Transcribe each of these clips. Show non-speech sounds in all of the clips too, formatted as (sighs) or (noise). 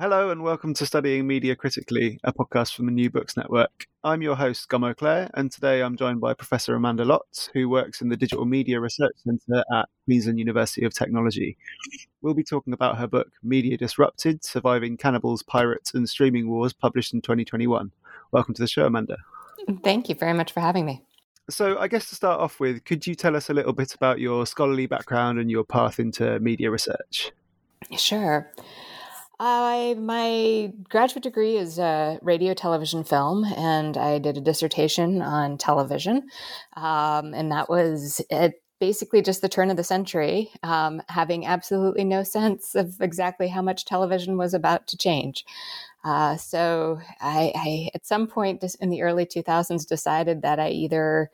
Hello and welcome to Studying Media Critically, a podcast from the New Books Network. I'm your host, Gummo Clare, and today I'm joined by Professor Amanda Lotz, who works in the Digital Media Research Centre at Queensland University of Technology. We'll be talking about her book, Media Disrupted Surviving Cannibals, Pirates, and Streaming Wars, published in 2021. Welcome to the show, Amanda. Thank you very much for having me. So, I guess to start off with, could you tell us a little bit about your scholarly background and your path into media research? Sure. I my graduate degree is uh, radio, television, film, and I did a dissertation on television, um, and that was at basically just the turn of the century, um, having absolutely no sense of exactly how much television was about to change. Uh, so I, I, at some point in the early 2000s, decided that I either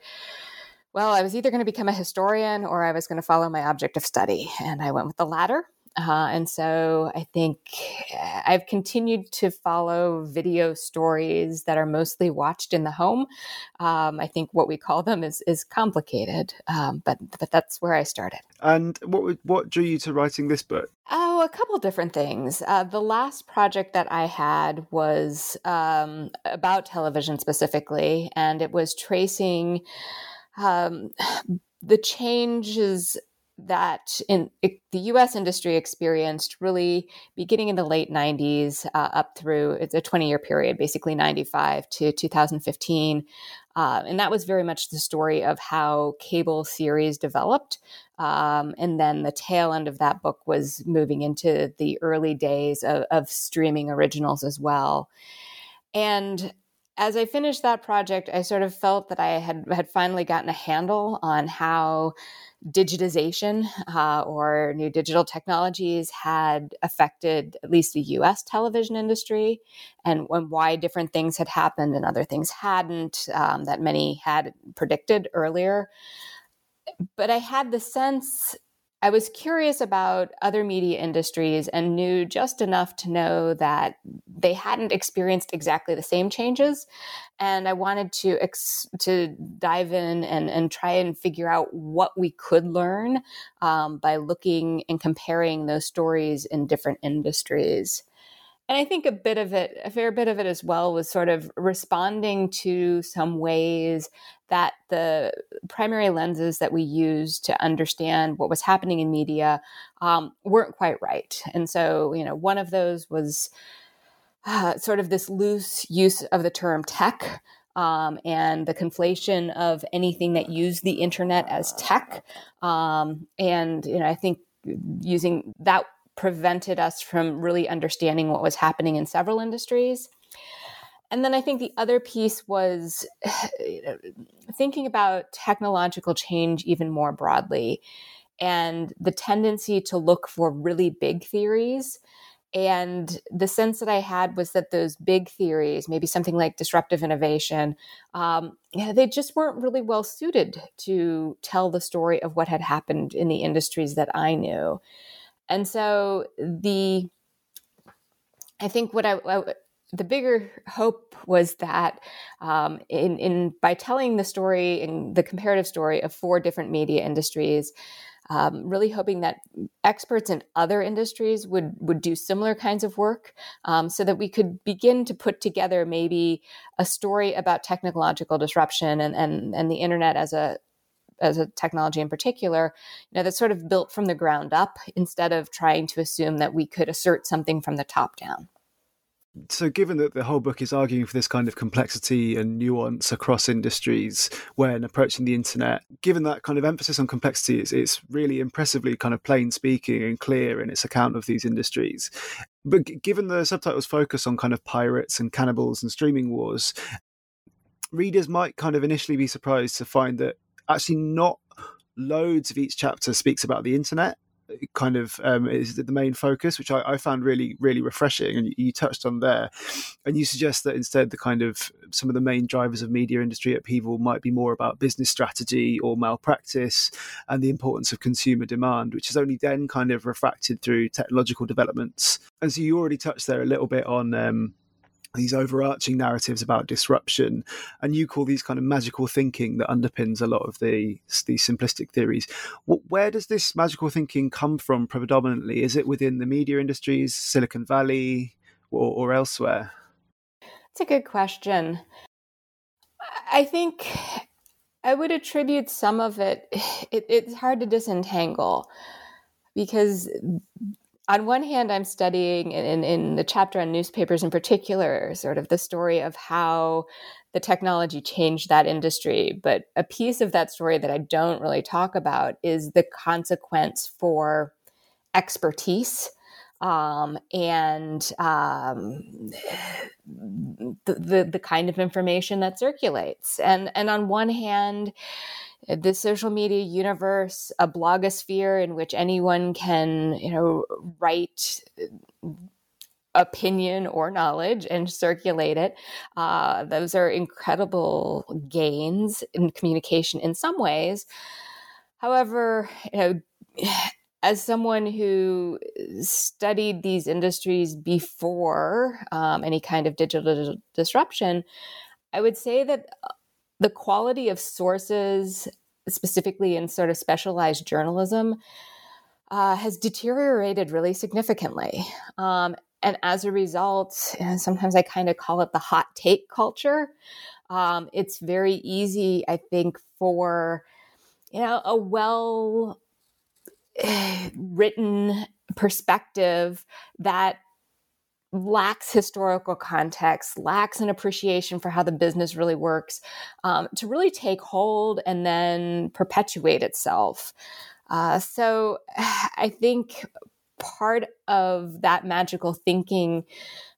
well, I was either going to become a historian or I was going to follow my object of study. And I went with the latter. Uh, and so I think uh, I've continued to follow video stories that are mostly watched in the home. Um, I think what we call them is is complicated, um, but but that's where I started. And what what drew you to writing this book? Oh, a couple different things. Uh, the last project that I had was um, about television specifically, and it was tracing um, (sighs) the changes that in it, the U.S. industry experienced really beginning in the late '90s uh, up through it's a 20-year period, basically '95 to 2015, uh, and that was very much the story of how cable series developed. Um, and then the tail end of that book was moving into the early days of, of streaming originals as well. And as I finished that project, I sort of felt that I had had finally gotten a handle on how digitization uh, or new digital technologies had affected at least the US television industry and, and why different things had happened and other things hadn't um, that many had predicted earlier. But I had the sense I was curious about other media industries and knew just enough to know that they hadn't experienced exactly the same changes. And I wanted to ex- to dive in and, and try and figure out what we could learn um, by looking and comparing those stories in different industries. And I think a bit of it, a fair bit of it as well, was sort of responding to some ways that the primary lenses that we use to understand what was happening in media um, weren't quite right. And so, you know, one of those was uh, sort of this loose use of the term tech. Um, and the conflation of anything that used the internet as tech. Um, and you know, I think using that prevented us from really understanding what was happening in several industries. And then I think the other piece was (sighs) thinking about technological change even more broadly and the tendency to look for really big theories. And the sense that I had was that those big theories, maybe something like disruptive innovation, um, yeah, they just weren't really well suited to tell the story of what had happened in the industries that I knew. And so the I think what I, I the bigger hope was that um, in, in by telling the story and the comparative story of four different media industries, um, really hoping that experts in other industries would would do similar kinds of work, um, so that we could begin to put together maybe a story about technological disruption and and, and the internet as a as a technology in particular, you know, that's sort of built from the ground up instead of trying to assume that we could assert something from the top down. So given that the whole book is arguing for this kind of complexity and nuance across industries when approaching the internet given that kind of emphasis on complexity it's, it's really impressively kind of plain speaking and clear in its account of these industries. But given the subtitles focus on kind of pirates and cannibals and streaming wars readers might kind of initially be surprised to find that actually not loads of each chapter speaks about the internet kind of um, is the main focus, which I, I, found really, really refreshing. And you touched on there, and you suggest that instead the kind of some of the main drivers of media industry upheaval might be more about business strategy or malpractice and the importance of consumer demand, which is only then kind of refracted through technological developments. And so you already touched there a little bit on. Um, these overarching narratives about disruption, and you call these kind of magical thinking that underpins a lot of the these simplistic theories. Where does this magical thinking come from predominantly? Is it within the media industries, Silicon Valley, or, or elsewhere? It's a good question. I think I would attribute some of it, it it's hard to disentangle because on one hand, I'm studying in, in the chapter on newspapers in particular, sort of the story of how the technology changed that industry. But a piece of that story that I don't really talk about is the consequence for expertise um, and um, the, the, the kind of information that circulates. And and on one hand, the social media universe, a blogosphere in which anyone can, you know, write opinion or knowledge and circulate it. Uh, those are incredible gains in communication in some ways. However, you know, (sighs) as someone who studied these industries before um, any kind of digital disruption, I would say that the quality of sources, specifically in sort of specialized journalism, uh, has deteriorated really significantly. Um, and as a result, sometimes I kind of call it the hot take culture. Um, it's very easy, I think, for you know a well written perspective that lacks historical context, lacks an appreciation for how the business really works, um, to really take hold and then perpetuate itself. Uh, so (sighs) I think part of that magical thinking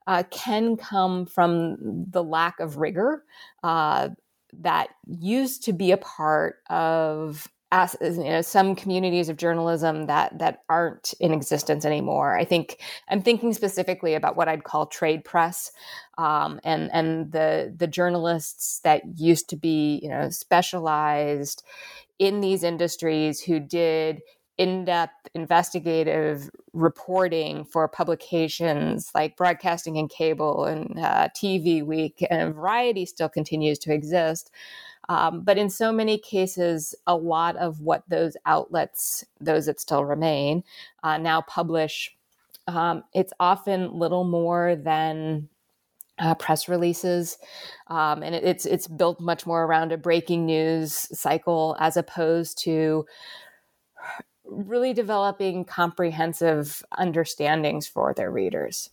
uh, can come from the lack of rigor uh, that used to be a part of as, you know, some communities of journalism that that aren't in existence anymore. I think I'm thinking specifically about what I'd call trade press, um, and and the the journalists that used to be you know specialized in these industries who did in-depth investigative reporting for publications like broadcasting and cable and uh, tv week and variety still continues to exist um, but in so many cases, a lot of what those outlets, those that still remain, uh, now publish, um, it's often little more than uh, press releases, um, and it, it's it's built much more around a breaking news cycle as opposed to really developing comprehensive understandings for their readers.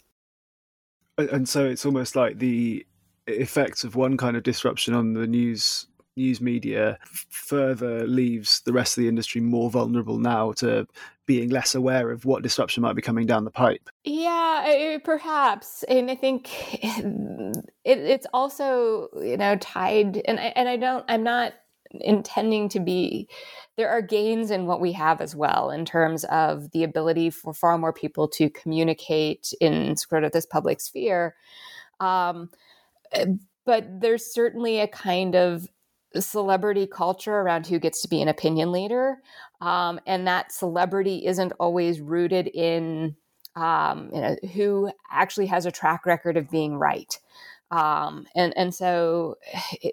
And so it's almost like the effects of one kind of disruption on the news news media further leaves the rest of the industry more vulnerable now to being less aware of what disruption might be coming down the pipe. Yeah, perhaps, and I think (laughs) it, it's also you know tied, and I, and I don't, I'm not intending to be. There are gains in what we have as well in terms of the ability for far more people to communicate in sort of this public sphere. Um, but there's certainly a kind of celebrity culture around who gets to be an opinion leader. Um, and that celebrity isn't always rooted in um, you know, who actually has a track record of being right. Um, and and so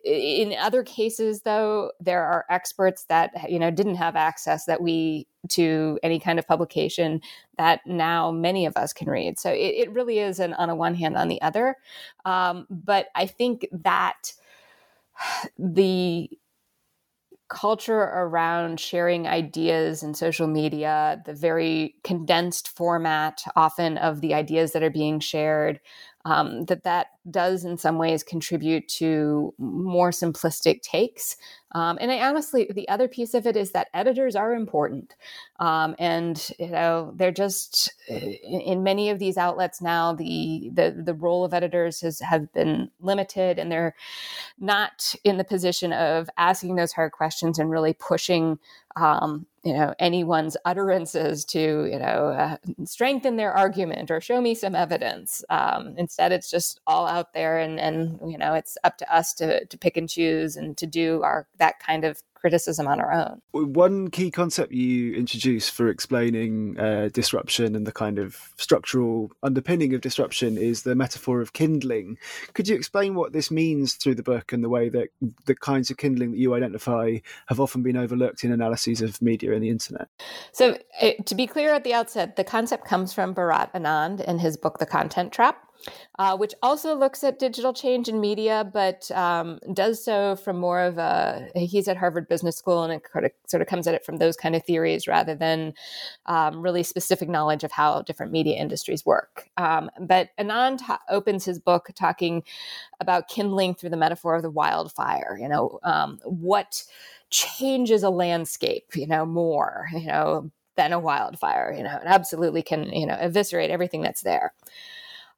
in other cases though there are experts that you know didn't have access that we to any kind of publication that now many of us can read so it, it really is an on a one hand on the other um, but i think that the culture around sharing ideas in social media, the very condensed format often of the ideas that are being shared, um, that that does in some ways contribute to more simplistic takes. Um, and I honestly, the other piece of it is that editors are important, um, and you know they're just in, in, many of these outlets now. The the the role of editors has have been limited, and they're not in the position of asking those hard questions and really pushing um, you know anyone's utterances to you know uh, strengthen their argument or show me some evidence. Um, instead it's just all out there and and you know it's up to us to to pick and choose and to do our that kind of criticism on our own. One key concept you introduce for explaining uh, disruption and the kind of structural underpinning of disruption is the metaphor of kindling. Could you explain what this means through the book and the way that the kinds of kindling that you identify have often been overlooked in analyses of media and the internet? So, uh, to be clear at the outset, the concept comes from Bharat Anand in his book, The Content Trap uh, which also looks at digital change in media, but um, does so from more of a he's at Harvard Business School and it sort of, sort of comes at it from those kind of theories rather than um, really specific knowledge of how different media industries work. Um, but Anand opens his book talking about kindling through the metaphor of the wildfire. You know, um, what changes a landscape, you know, more, you know, than a wildfire. You know, it absolutely can, you know, eviscerate everything that's there.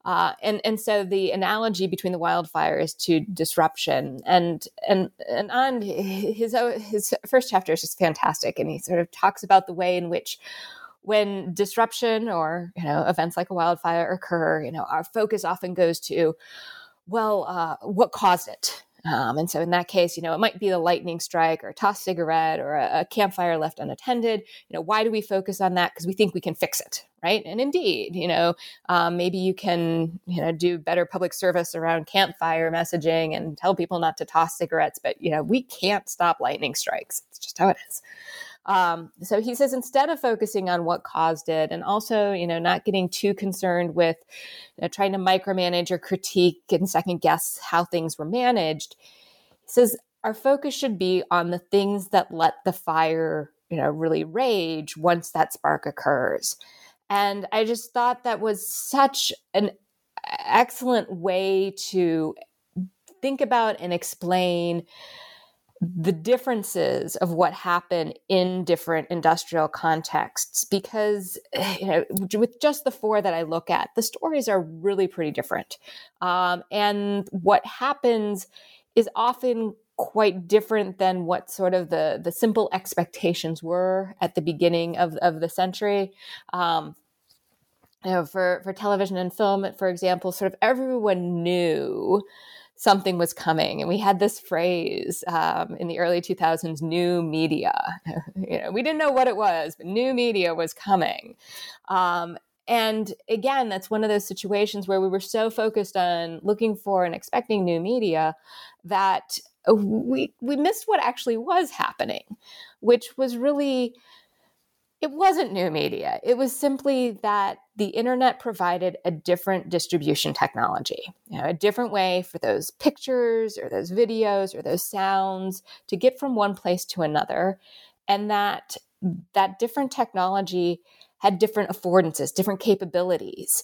Uh, and and so the analogy between the wildfires to disruption and and and on his his first chapter is just fantastic, and he sort of talks about the way in which when disruption or you know events like a wildfire occur, you know our focus often goes to well, uh, what caused it? Um, and so in that case, you know, it might be the lightning strike or a tossed cigarette or a, a campfire left unattended. You know, why do we focus on that? Because we think we can fix it, right? And indeed, you know, um, maybe you can, you know, do better public service around campfire messaging and tell people not to toss cigarettes. But you know, we can't stop lightning strikes. It's just how it is. Um, so he says instead of focusing on what caused it, and also you know not getting too concerned with you know, trying to micromanage or critique and second guess how things were managed, he says our focus should be on the things that let the fire you know really rage once that spark occurs. And I just thought that was such an excellent way to think about and explain the differences of what happened in different industrial contexts because (sighs) you know with just the four that i look at the stories are really pretty different. Um, and what happens is often quite different than what sort of the the simple expectations were at the beginning of, of the century. Um, you know for for television and film for example sort of everyone knew something was coming. And we had this phrase um, in the early 2000s new media. (laughs) you know, we didn't know what it was, but new media was coming. Um, and again, that's one of those situations where we were so focused on looking for and expecting new media that we we missed what actually was happening, which was really it wasn't new media. It was simply that the internet provided a different distribution technology, you know, a different way for those pictures or those videos or those sounds to get from one place to another. And that that different technology had different affordances, different capabilities.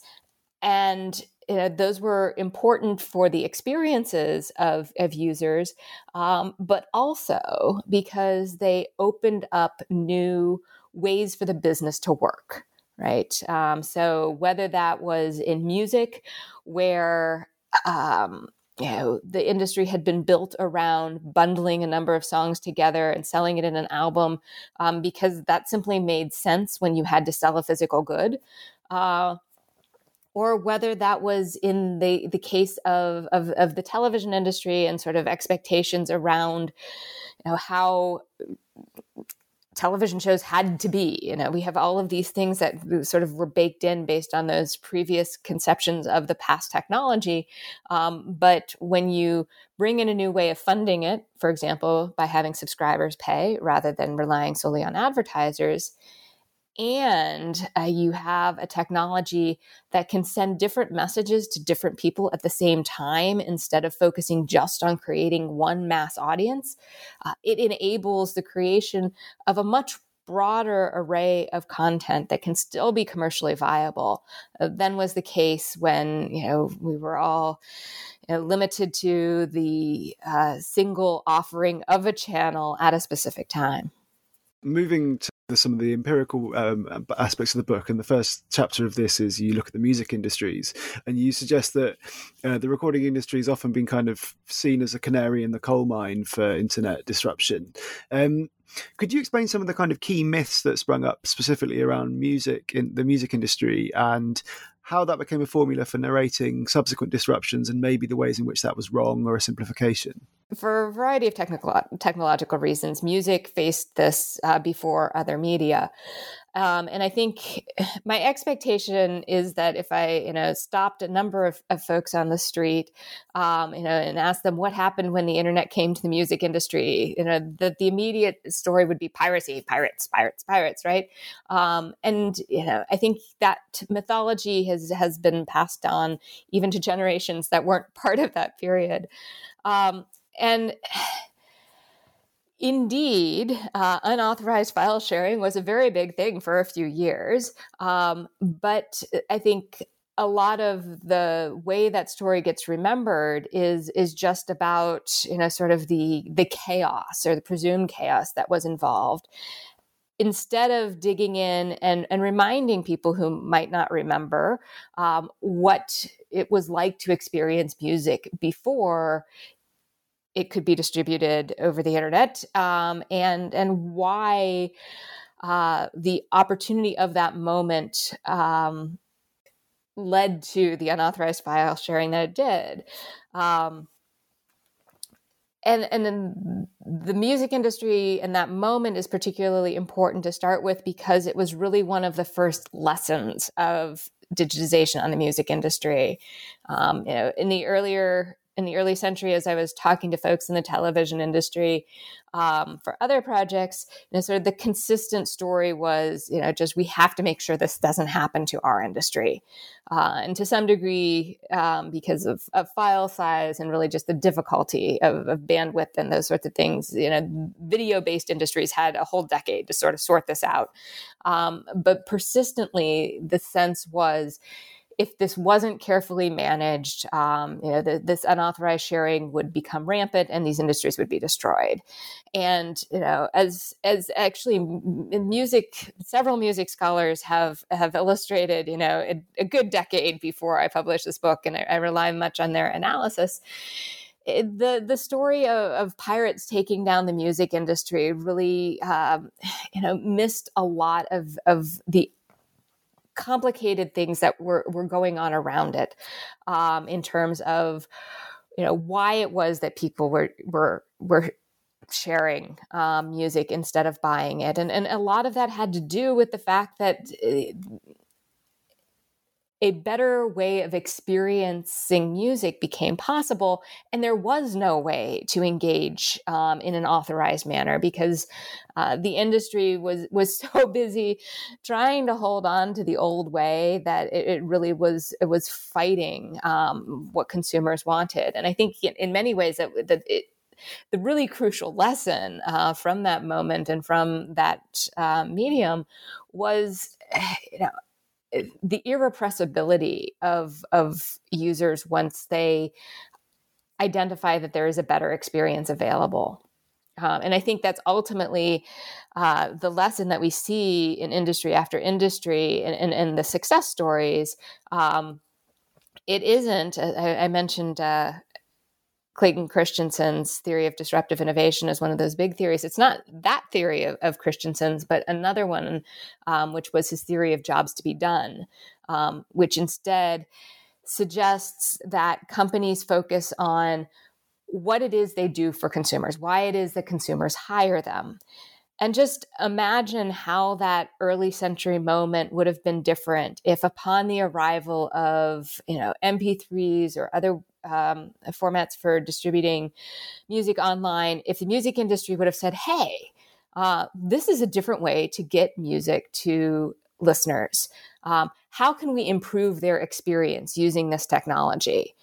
And you know, those were important for the experiences of, of users, um, but also because they opened up new ways for the business to work right? Um, so whether that was in music where um, you know the industry had been built around bundling a number of songs together and selling it in an album um, because that simply made sense when you had to sell a physical good uh, or whether that was in the the case of, of, of the television industry and sort of expectations around you know how television shows had to be. You know, we have all of these things that sort of were baked in based on those previous conceptions of the past technology. Um, but when you bring in a new way of funding it, for example, by having subscribers pay rather than relying solely on advertisers, and uh, you have a technology that can send different messages to different people at the same time instead of focusing just on creating one mass audience, uh, it enables the creation of a much broader array of content that can still be commercially viable uh, than was the case when you know we were all you know, limited to the uh, single offering of a channel at a specific time. Moving to the, some of the empirical um, aspects of the book, and the first chapter of this is you look at the music industries, and you suggest that uh, the recording industry has often been kind of seen as a canary in the coal mine for internet disruption. Um, could you explain some of the kind of key myths that sprung up specifically around music in the music industry and how that became a formula for narrating subsequent disruptions and maybe the ways in which that was wrong or a simplification? For a variety of technical technological reasons, music faced this uh, before other media. Um, and I think (sighs) my expectation is that if I, you know, stopped a number of, of folks on the street, um, you know, and asked them what happened when the internet came to the music industry, you know, the, the immediate story would be piracy, pirates, pirates, pirates, right? Um, and you know, I think that mythology has has been passed on even to generations that weren't (laughs) part of that period, um, and Indeed, uh, unauthorized file sharing was a very big thing for a few years. Um, but I think a lot of the way that story gets remembered is is just about you know sort of the the chaos or the presumed chaos that was involved instead of digging in and, and reminding people who might not remember um, what it was like to experience music before it could be distributed over the internet um, and and why uh, the opportunity of that moment um, led to the unauthorized file sharing that it did um, and and then the music industry and that moment is particularly important to start with because it was really one of the first lessons of digitization on the music industry. Um, you know, in the earlier in the early century, as I was talking to folks in the television industry um, for other projects, know, sort of the consistent story was, you know, just we have to make sure this doesn't happen to our industry. Uh, and to some degree, um, because of, of, file size and really just the difficulty of, of, bandwidth and those sorts of things, you know, video based industries had a whole decade to sort of sort this out. Um, but persistently, the sense was, if this wasn't carefully managed, um, you know, the, this unauthorized sharing would become rampant, and these industries would be destroyed. And you know, as as actually music, several music scholars have have illustrated, you know, a, a good decade before I published this book, and I, I rely much on their analysis the the story of, of, pirates taking down the music industry really um, (sighs) you know missed a lot of of the complicated things that were, were going on around it um, in terms of you know why it was that people were were were sharing um, music instead of buying it. And and a lot of that had to do with the fact that uh, a better way of experiencing music became possible, and there was no way to engage um, in an authorized manner because uh, the industry was was (laughs) so busy trying to hold on to the old way that it, it really was it was fighting um, what consumers wanted. And I think in, many ways that that it, the really crucial lesson uh, from that moment and from that uh, medium was, (sighs) you know the irrepressibility of of users once they identify that there is a better experience available. Um, and I think that's ultimately uh, the lesson that we see in industry after industry and, and the success stories. Um, it isn't, I, I mentioned uh, Clayton Christensen's theory of disruptive innovation is one of those big theories. It's not that theory of, of Christensen's, but another one, um, which was his theory of jobs to be done, um, which instead suggests that companies focus on what it is they do for consumers, why it is that consumers hire them. And just imagine how that early century moment would have been different if, upon the arrival of, you know, MP3s or other um, formats for distributing music online, if the music industry would have said, hey, uh, this is a different way to get music to listeners. Um, how can we improve their experience using this technology?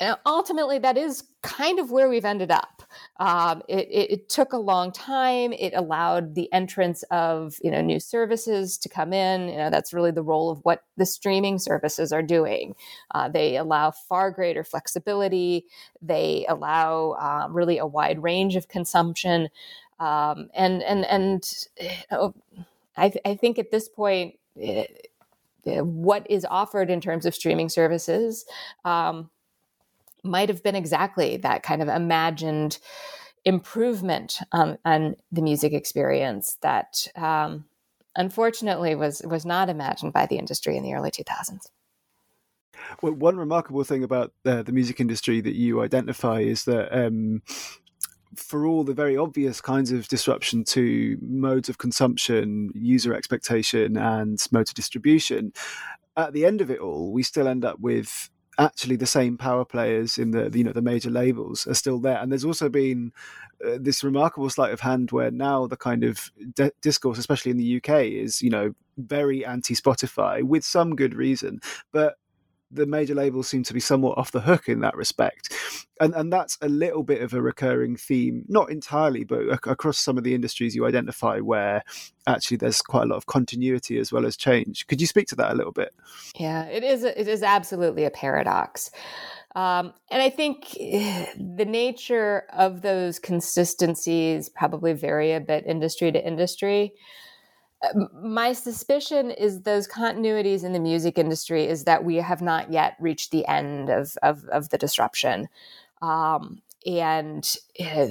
And ultimately, that is kind of where we've ended up. Um, it, it, it, took a long time. It allowed the entrance of you know new services to come in. You know that's really the role of what the streaming services are doing. Uh, they allow far greater flexibility. They allow uh, really a wide range of consumption. Um, and and and uh, I, I, think at this point. It, uh, what is offered in terms of streaming services um, might have been exactly that kind of imagined improvement um, on the music experience that um, unfortunately was was not imagined by the industry in the early 2000s. Well, one remarkable thing about the, the music industry that you identify is that um, for all the very obvious kinds of disruption to modes of consumption, user expectation, and motor distribution, at the end of it all, we still end up with actually the same power players in the you know the major labels are still there. And there's also been uh, this remarkable sleight of hand where now the kind of de- discourse especially in the UK is you know very anti Spotify with some good reason. But the major labels seem to be somewhat off the hook in that respect. And, and that's a little bit of a recurring theme, not entirely, but across some of the industries you identify where actually there's quite a lot of continuity as well as change. Could you speak to that a little bit? Yeah, it is. It is absolutely a paradox. Um, and I think the nature of those consistencies probably vary a bit industry to industry my suspicion is those continuities in the music industry is that we have not yet reached the end of of, of the disruption. Um, and uh,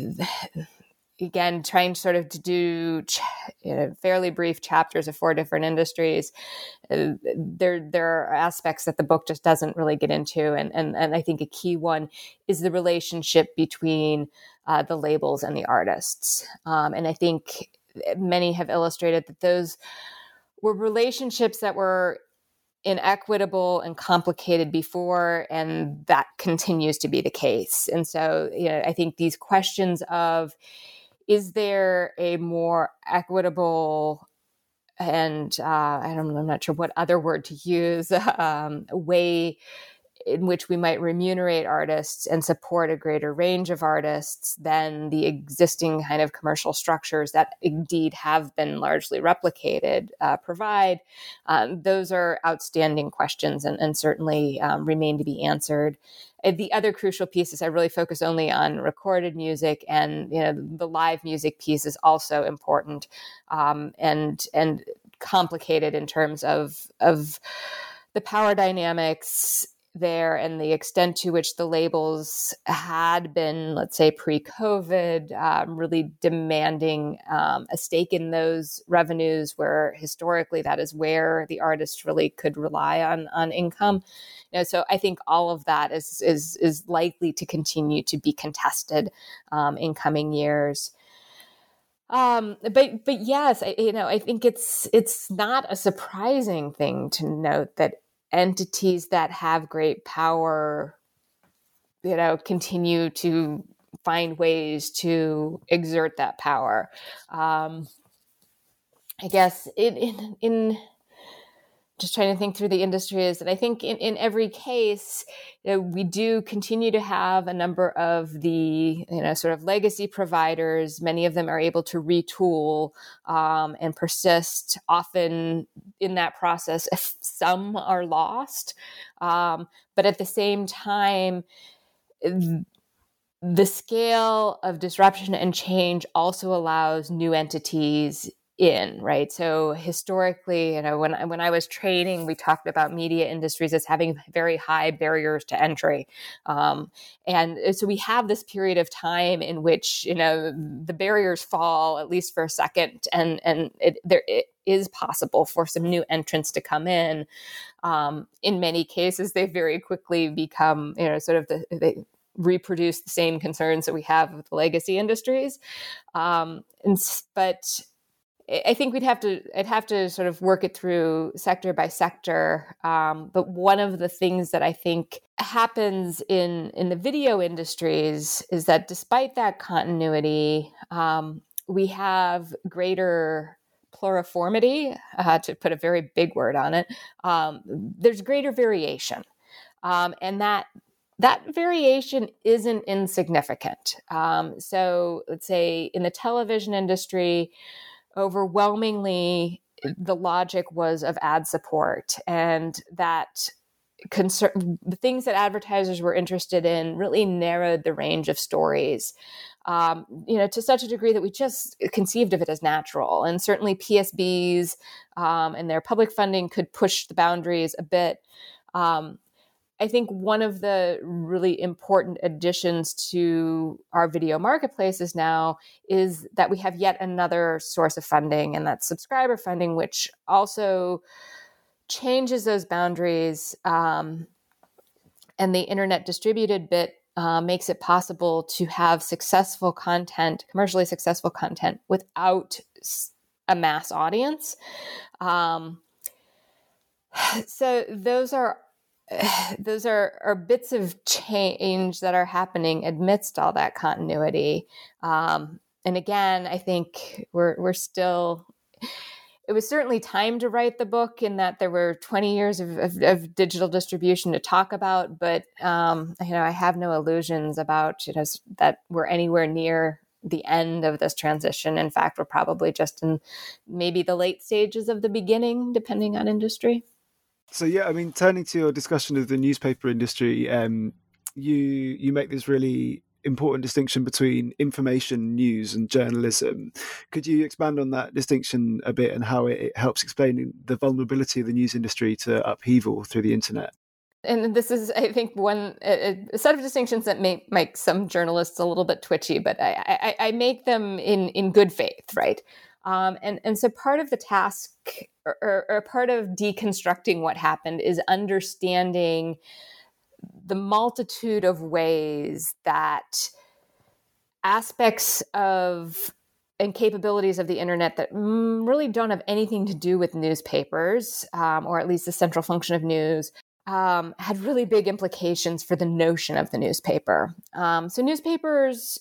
again trying sort of to do ch- you know, fairly brief chapters of four different industries uh, there there are aspects that the book just doesn't really get into. And and, and i think a key one is the relationship between uh, the labels and the artists. Um, and i think many have illustrated that those were relationships that were inequitable and complicated before and that continues to be the case. And so you know i think these questions of is there a more equitable and uh, I don't, know, I'm not sure what other word to use (laughs) um, way in which we might remunerate artists and support a greater range of artists than the existing kind of commercial structures that indeed have been largely replicated uh, provide. Um, those are outstanding questions and, and certainly um, remain to be answered. The other crucial piece is I really focus only on recorded music, and you know the live music piece is also important um, and and complicated in terms of of the power dynamics there and the extent to which the labels had been, let's say, pre COVID, um, really demanding um, a stake in those revenues, where historically that is where the artist really could rely on, on income. You know, so I think all of that is, is, is likely to continue to be contested um, in coming years. Um, but but yes, I, you know, I think it's it's not a surprising thing to note that entities that have great power you know continue to find ways to exert that power. Um, i guess in, in in just trying to think through the industries and i think in, in every case you know, we do continue to have a number of the you know sort of legacy providers. Many of them are able to retool um, and persist often in that process some are lost. Um, but at the same time the scale of disruption and change also allows new entities in right? So historically you know when when I was training we talked about media industries as having very high barriers to entry um, and so we have this period of time in which you know the barriers fall at least for a second and and it, there it is possible for some new entrants to come in um, in many cases they very quickly become you know sort of the they, reproduce the same concerns that we have with legacy industries um, and, but I think we'd have to I'd have to sort of work it through sector by sector. Um, but one of the things that I think happens in in the video industries is that despite that continuity, um, we have greater pluriformity, uh, to put a very big word on it, um, there's greater variation. Um, and that that variation isn't insignificant. Um, so, let's say in the television industry, overwhelmingly the logic was of ad support, and that concern the things that advertisers were interested in really narrowed the range of stories um, you know to such a degree that we just conceived of it as natural. And certainly psbs um, and their public funding could push the boundaries a bit. Um, I think one of the really important additions to our video marketplaces now is that we have yet another source of funding, and that's subscriber funding, which also changes those boundaries. Um, and the internet distributed bit uh, makes it possible to have successful content, commercially successful content, without a mass audience. Um, (sighs) so those are (sighs) those are, are bits of change that are happening amidst all that continuity. Um, and again, I think we're we're still. It was certainly time to write the book in that there were 20 years of, of, of digital distribution to talk about, but um, you know I have no illusions about you know that we're anywhere near the end of this transition. In fact, we're probably just in maybe the late stages of the beginning, depending on industry. So yeah, I mean, turning to your discussion of the newspaper industry, um, you you make this really important distinction between information, news, and journalism. Could you expand on that distinction a bit and how it, helps explain the vulnerability of the news industry to upheaval through the internet? and this is i think one a, set of distinctions that may make some journalists a little bit twitchy but I, I, I make them in in good faith right um, and, and so part of the task or, or, part of deconstructing what happened is understanding the multitude of ways that aspects of and capabilities of the internet that mm, really don't have anything to do with newspapers, um, or at least the central function of news, um, had really big implications for the notion of the newspaper. Um, so, newspapers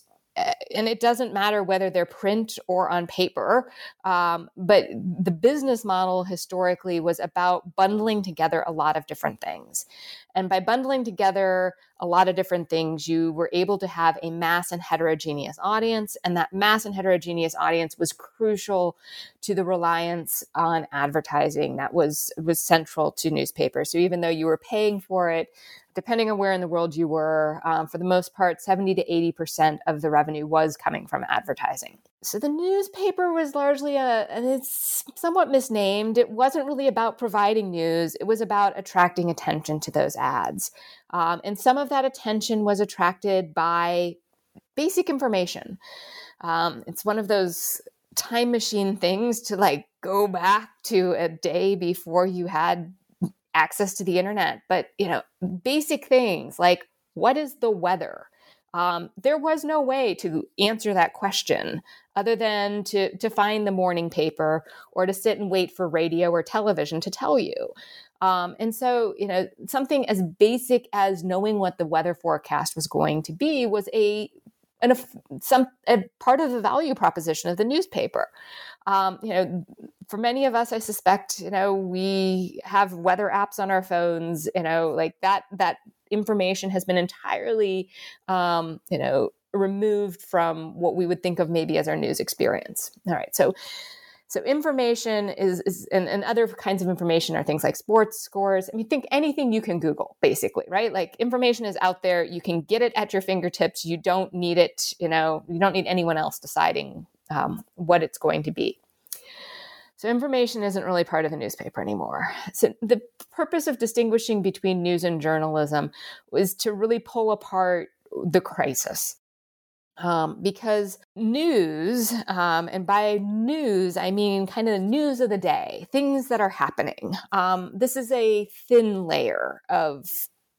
and it doesn't matter whether they're print or on paper, um, but the business model historically was about bundling together a lot of different things. And by bundling together a lot of different things, you were able to have a mass and heterogeneous audience. And that mass and heterogeneous audience was crucial to the reliance on advertising that was, was central to newspapers. So even though you were paying for it, depending on where in the world you were, um, for the most part, 70 to 80% of the revenue was coming from advertising. So the newspaper was largely a, and it's somewhat misnamed. It wasn't really about providing news, it was about attracting attention to those ads. Um, and some of that attention was attracted by basic information. Um, it's one of those time machine things to like go back to a day before you had access to the internet, but you know, basic things like what is the weather? Um, there was no way to answer that question other than to to find the morning paper or to sit and wait for radio or television to tell you. Um, and so, you know, something as basic as knowing what the weather forecast was going to be was a and some a part of the value proposition of the newspaper. Um, you know, for many of us, I suspect, you know, we have weather apps on our phones. You know, like that that information has been entirely, um, you know, removed from what we would think of maybe as our news experience. All right, so so information is, is and, and, other kinds of information are things like sports scores. I mean, think anything you can Google, basically, right? Like information is out there. You can get it at your fingertips. You don't need it, you know, you don't need anyone else deciding um, what it's going to be. So information isn't really part of the newspaper anymore. So the purpose of distinguishing between news and journalism was to really pull apart the crisis um, because news, um, and by news, I mean kind of the news of the day, things that are happening. Um, this is a thin layer of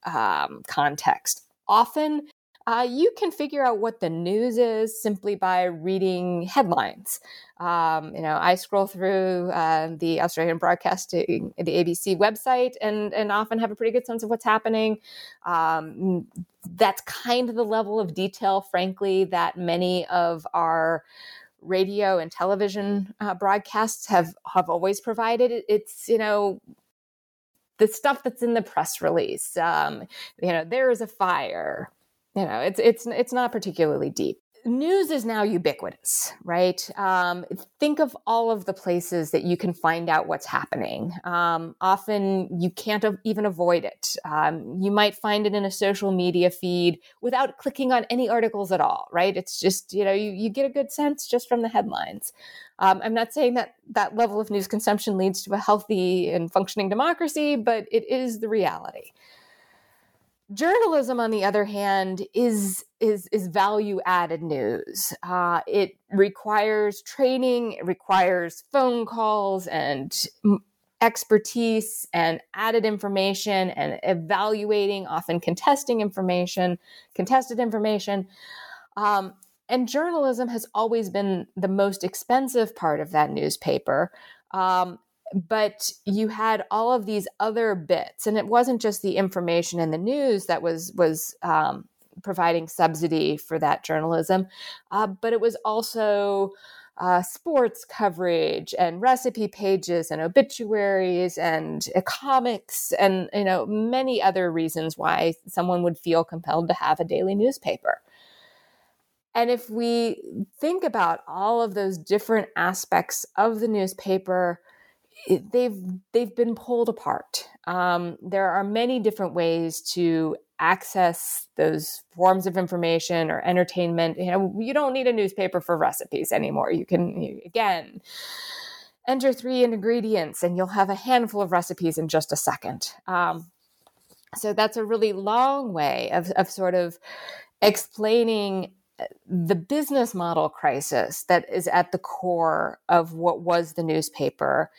um, context. Often uh, you can figure out what the news is simply by reading headlines. Um, you know, I scroll through uh, the Australian Broadcasting, the ABC website, and and often have a pretty good sense of what's happening. Um, that's kind of the level of detail, frankly, that many of our radio and television uh, broadcasts have have always provided. It's you know the stuff that's in the press release. Um, you know, there is a fire. You know, it's it's it's not particularly deep news is now ubiquitous, right? Um, think of all of the places that you can find out what's happening. Um, often you can't even avoid it. Um, you might find it in a social media feed without clicking on any articles at all, right? It's just, you know, you, you get a good sense just from the headlines. Um, I'm not saying that that level of news consumption leads to a healthy and functioning democracy, but it is the reality. Journalism, on the other hand, is is is value added news. Uh, it requires training, it requires phone calls and expertise and added information and evaluating, often contesting information, contested information. Um, and journalism has always been the most expensive part of that newspaper. Um, but you had all of these other bits and it wasn't just the information in the news that was was um, providing subsidy for that journalism uh, but it was also uh, sports coverage and recipe pages and obituaries and uh, comics and you know many other reasons why someone would feel compelled to have a daily newspaper. And if we think about all of those different aspects of the newspaper they've they've been pulled apart. Um, there are many different ways to access those forms of information or entertainment. You know, you don't need a newspaper for recipes anymore. You can you, again enter three ingredients, and you'll have a handful of recipes in just a second. Um, so that's a really long way of of sort of explaining uh, the business model crisis that is at the core of what was the newspaper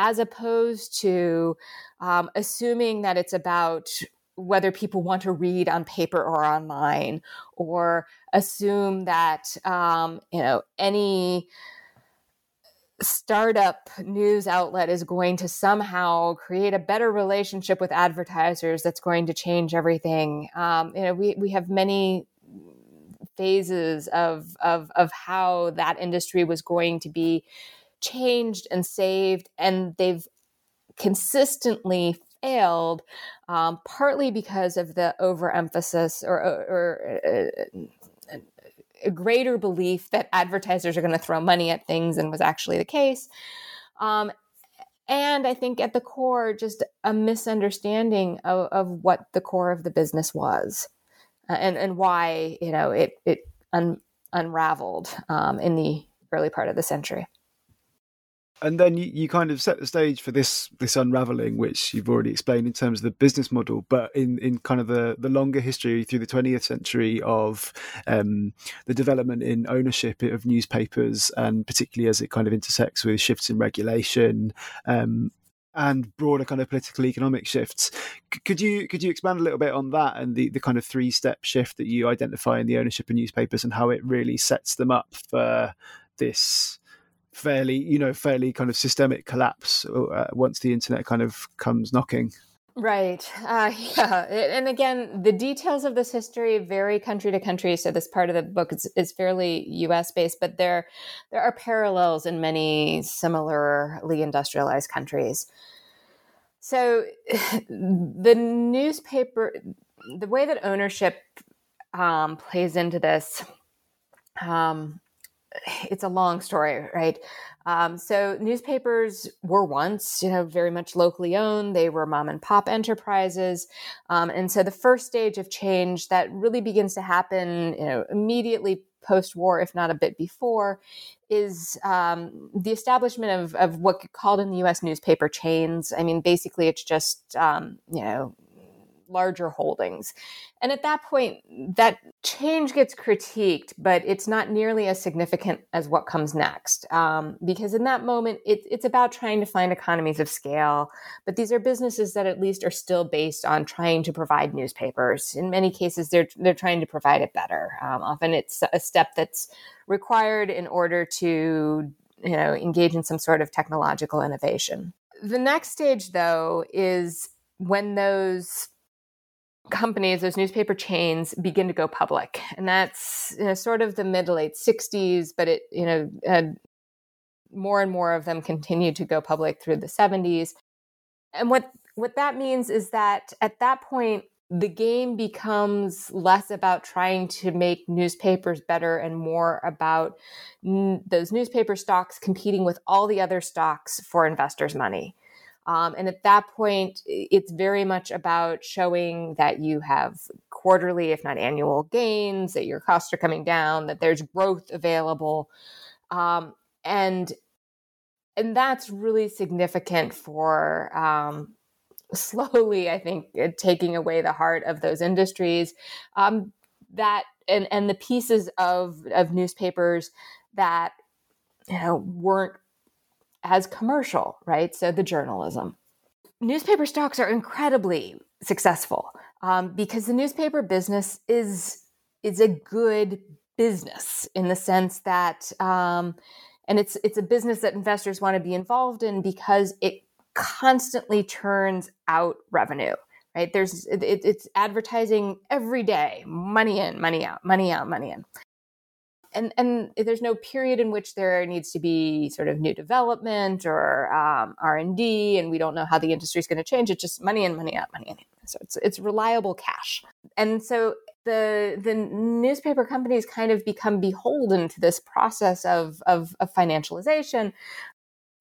as opposed to um, assuming that it's about whether people want to read on paper or online, or assume that um, you know any startup news outlet is going to somehow create a better relationship with advertisers that's going to change everything. Um, you know, we we have many phases of of of how that industry was going to be changed and saved, and they've consistently failed, um, partly because of the overemphasis or, or, or uh, a greater belief that advertisers are going to throw money at things and was actually the case. Um, and I think at the core, just a misunderstanding of, of what the core of the business was uh, and, and why, you know, it, it un, unraveled um, in the early part of the century and then you, you kind of set the stage for this this unraveling which you've already explained in terms of the business model but in in kind of the the longer history through the 20th century of um, the development in ownership of newspapers and particularly as it kind of intersects with shifts in regulation um, and broader kind of political economic shifts. could you could you expand a little bit on that and the, the kind of three step shift that you identify in the ownership of newspapers and how it really sets them up for this fairly, you know, fairly kind of systemic collapse uh, once the internet kind of comes knocking. Right. Uh, (laughs) yeah. And again, the details of this history vary country to country. So this part of the book is, is fairly U.S. based, but there there are parallels in many similarly industrialized countries. So (laughs) the newspaper, the way that ownership um, plays into this. Um, it's a long story, right? Um, so newspapers were once, you know, very much locally owned. They were mom and pop enterprises, um, and so the first stage of change that really begins to happen, you know, immediately post-war, if not a bit before, is um, the establishment of, of what called in the U.S. newspaper chains. I mean, basically, it's just um, you know larger holdings. And at that point, that change gets critiqued, but it's not nearly as significant as what comes next. Um, because in that moment, it, it's about trying to find economies of scale. But these are businesses that at least are still based on trying to provide newspapers. In many cases, they're, they're trying to provide it better. Um, often it's a step that's required in order to you know engage in some sort of technological innovation the next stage though is when those companies, those newspaper chains, begin to go public, and that's you know, sort of the mid to late '60s. But it, you know, uh, more and more of them continued to go public through the '70s. And what what that means is that at that point, the game becomes less about trying to make newspapers better and more about n- those newspaper stocks competing with all the other stocks for investors' money. Um, and at that point, it's very much about showing that you have quarterly, if not annual, gains, that your costs are coming down, that there's growth available. Um, and and that's really significant for um, slowly, I think, uh, taking away the heart of those industries. Um, that and and the pieces of of newspapers that you know weren't as commercial, right? So the journalism. Newspaper stocks are incredibly successful um, because the newspaper business is is a good business in the sense that, um, and it's it's a business that investors want to be involved in because it constantly turns out revenue right there's it, it's advertising every day money in money out money out money in and and there's no period in which there needs to be sort of new development or um, r&d and we don't know how the industry is going to change. It's just money in money out money in. So it's, it's reliable cash. And so the the newspaper companies kind of become beholden to this process of, of, of financialization.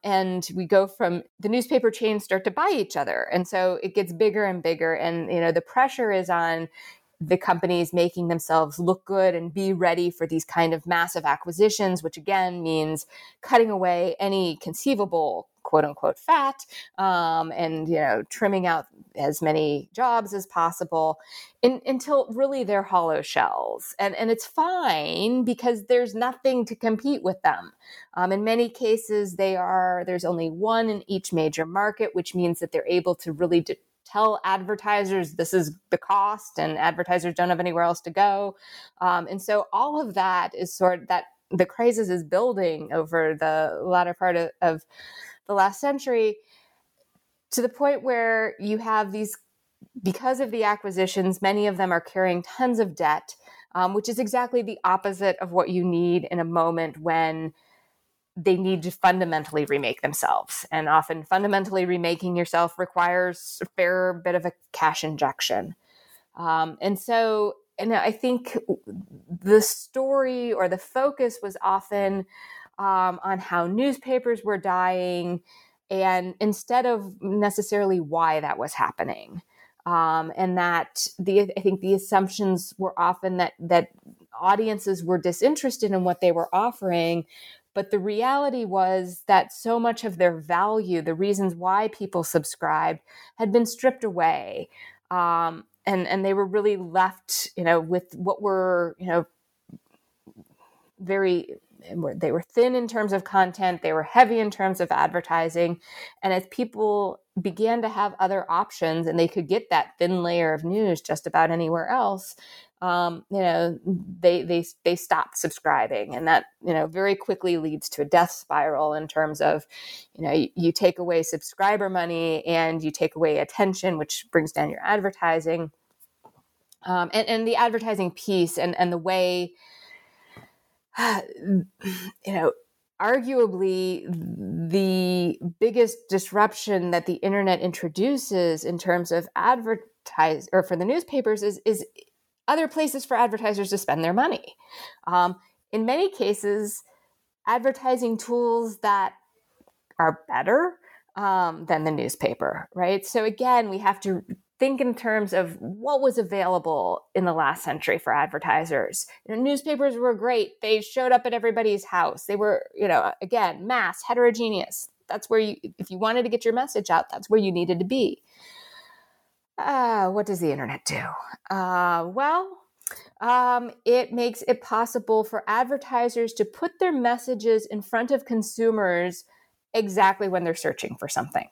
And we go from the newspaper chains start to buy each other. And so it gets bigger and bigger and you know the pressure is on the companies making themselves look good and be ready for these kind of massive acquisitions which again means cutting away any conceivable quote unquote fat um, and you know trimming out as many jobs as possible in, until really they're hollow shells. And and it's fine because there's nothing to compete with them. Um, in many cases they are there's only one in each major market which means that they're able to really de- tell advertisers this is the cost and advertisers don't have anywhere else to go. Um, and so all of that is sort of that the crisis is building over the latter part of, of the last century to the point where you have these because of the acquisitions many of them are carrying tons of debt um, which is exactly the opposite of what you need in a moment when they need to fundamentally remake themselves and often fundamentally remaking yourself requires a fair bit of a cash injection um, and so and i think the story or the focus was often um, on how newspapers were dying, and instead of necessarily why that was happening. Um, and that the I think the assumptions were often that that audiences were disinterested in what they were offering, but the reality was that so much of their value, the reasons why people subscribed, had been stripped away, um, and and they were really left, you know, with what were you know very they were thin in terms of content, they were heavy in terms of advertising. And as people began to have other options and they could get that thin layer of news just about anywhere else, um, you know, they they they stopped subscribing, and that you know very quickly leads to a death spiral in terms of, you know, you, you take away subscriber money and you take away attention, which brings down your advertising. Um, and, and the advertising piece and, and the way (sighs) you know, arguably the biggest disruption that the internet introduces in terms of advertise or for the newspapers is is other places for advertisers to spend their money. Um, in many cases, advertising tools that are better um, than the newspaper, right? So again, we have to think in terms of what was available in the last century for advertisers. You know, newspapers were great. They showed up at everybody's house. They were, you know, again, mass, heterogeneous. That's where you, if you wanted to get your message out, that's where you needed to be. Uh, what does the internet do? Uh, well, um, it makes it possible for advertisers to put their messages in front of consumers exactly when they're searching for something.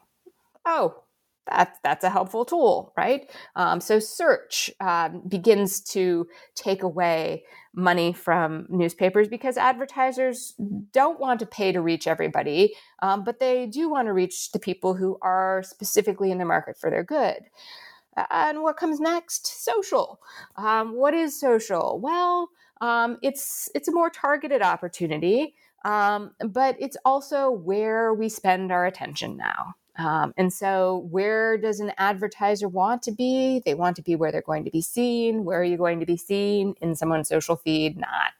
Oh, that's that's a helpful tool, right? Um, so search uh, begins to take away money from newspapers because advertisers don't want to pay to reach everybody, um, but they do want to reach the people who are specifically in the market for their good. And what comes next? Social. Um, what is social? Well, um, it's it's a more targeted opportunity, um, but it's also where we spend our attention now. Um, and so, where does an advertiser want to be? They want to be where they're going to be seen. Where are you going to be seen? In someone's social feed? Not.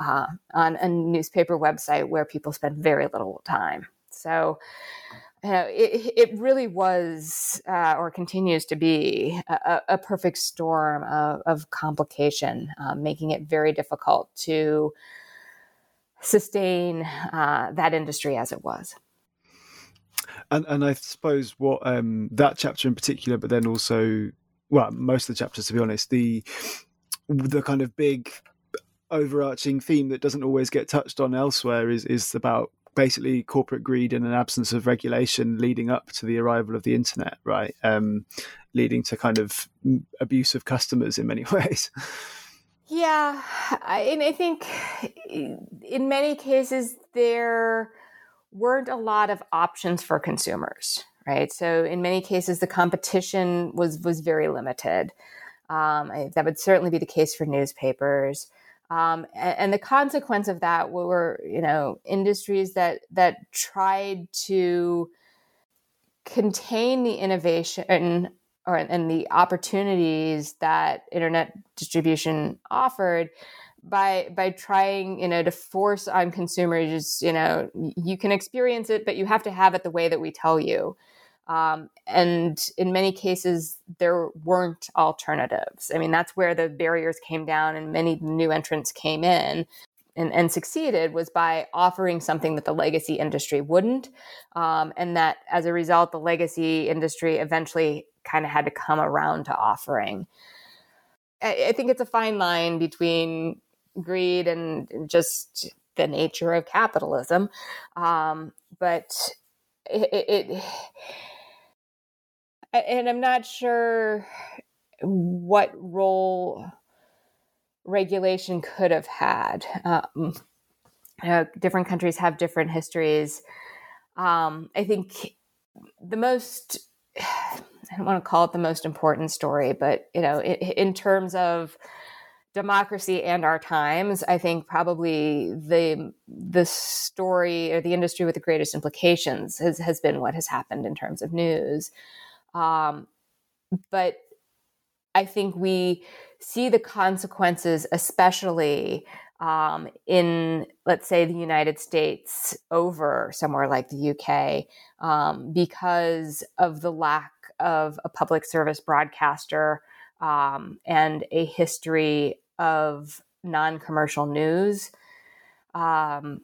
Uh, on a newspaper website where people spend very little time. So, you know, it, it really was uh, or continues to be a, a perfect storm of, of complication, uh, making it very difficult to sustain uh, that industry as it was. And and I suppose what um, that chapter in particular, but then also, well, most of the chapters, to be honest, the the kind of big overarching theme that doesn't always get touched on elsewhere is is about basically corporate greed and an absence of regulation leading up to the arrival of the internet, right? Um, leading to kind of abuse of customers in many (laughs) ways. Yeah, I, and I think in many cases there weren't a lot of options for consumers, right? So in many cases, the competition was was very limited. Um, I, that would certainly be the case for newspapers. Um, and, and, the consequence of that were, you know, industries that that tried to contain the innovation or and the opportunities that internet distribution offered by by trying you know to force on consumers you know you can experience it but you have to have it the way that we tell you. Um, and in many cases there weren't alternatives. I mean that's where the barriers came down and many new entrants came in and, and succeeded was by offering something that the legacy industry wouldn't. Um, and that as a result the legacy industry eventually kind of had to come around to offering. I, I think it's a fine line between greed and just the nature of capitalism. Um, but it, it, it, and I'm not sure what role regulation could have had. Um, uh, different countries have different histories. Um, I think the most, I don't want to call it the most important story, but you know, in terms of democracy and our times i think probably the the story or the industry with the greatest implications has, has been what has happened in terms of news. Um, but i think we see the consequences especially um, in let's say the united states over somewhere like the uk um, because of the lack of a public service broadcaster um, and a history of non-commercial news um,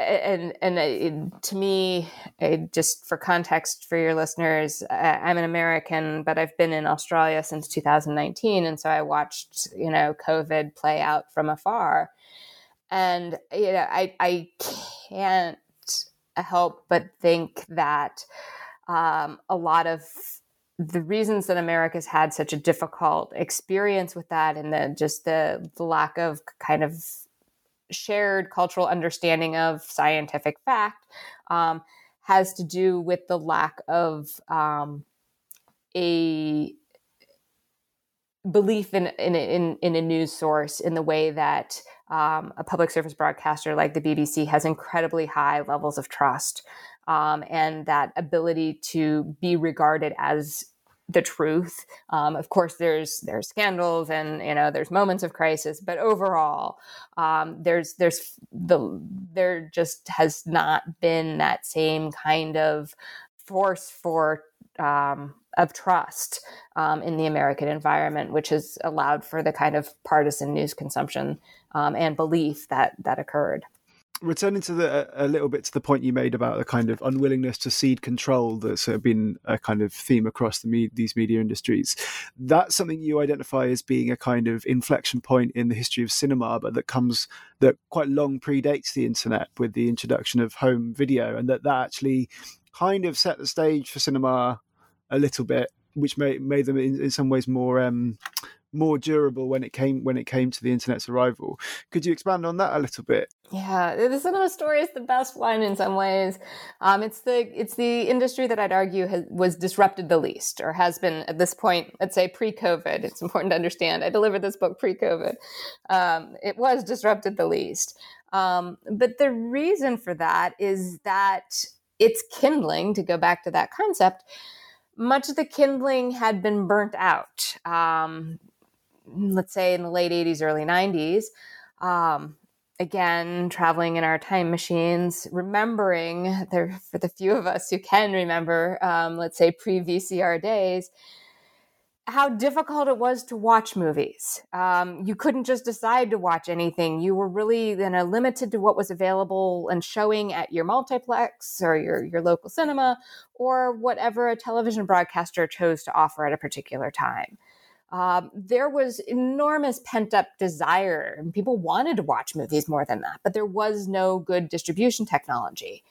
and and it, to me it, just for context for your listeners i'm an american but i've been in australia since 2019 and so i watched you know covid play out from afar. And you know i i can't help but think that um, a lot of the reasons that America's had such a difficult experience with that and the just the, the lack of kind of shared cultural understanding of scientific fact um, has to do with the lack of um, a belief in, in, in, in, a news source in the way that um, a public service broadcaster like the BBC has incredibly high levels of trust um, and that ability to be regarded as the truth. Um, of course, there's there's scandals and you know there's moments of crisis, but overall, um, there's there's the there just has not been that same kind of force for um, of trust um, in the American environment, which has allowed for the kind of partisan news consumption um, and belief that that occurred returning to the a little bit to the point you made about the kind of unwillingness to cede control that's been a kind of theme across the me- these media industries that's something you identify as being a kind of inflection point in the history of cinema but that comes that quite long predates the internet with the introduction of home video and that that actually kind of set the stage for cinema a little bit which made made them in, in some ways more um, more durable when it came when it came to the internet's arrival. Could you expand on that a little bit? Yeah, the cinema story is the best one in some ways. Um, it's the it's the industry that I'd argue has, was disrupted the least, or has been at this point. Let's say pre-COVID. It's important to understand. I delivered this book pre-COVID. Um, it was disrupted the least, um, but the reason for that is that it's kindling. To go back to that concept, much of the kindling had been burnt out. Um, let's say in the late 80s, early 90s. Um, again, traveling in our time machines, remembering there for the few of us who can remember, um, let's say pre VCR days, how difficult it was to watch movies. Um, you couldn't just decide to watch anything. You were really you know, limited to what was available and showing at your multiplex or your, your local cinema or whatever a television broadcaster chose to offer at a particular time um, there was enormous pent up desire, and people wanted to watch movies more than that, but there was no good distribution technology.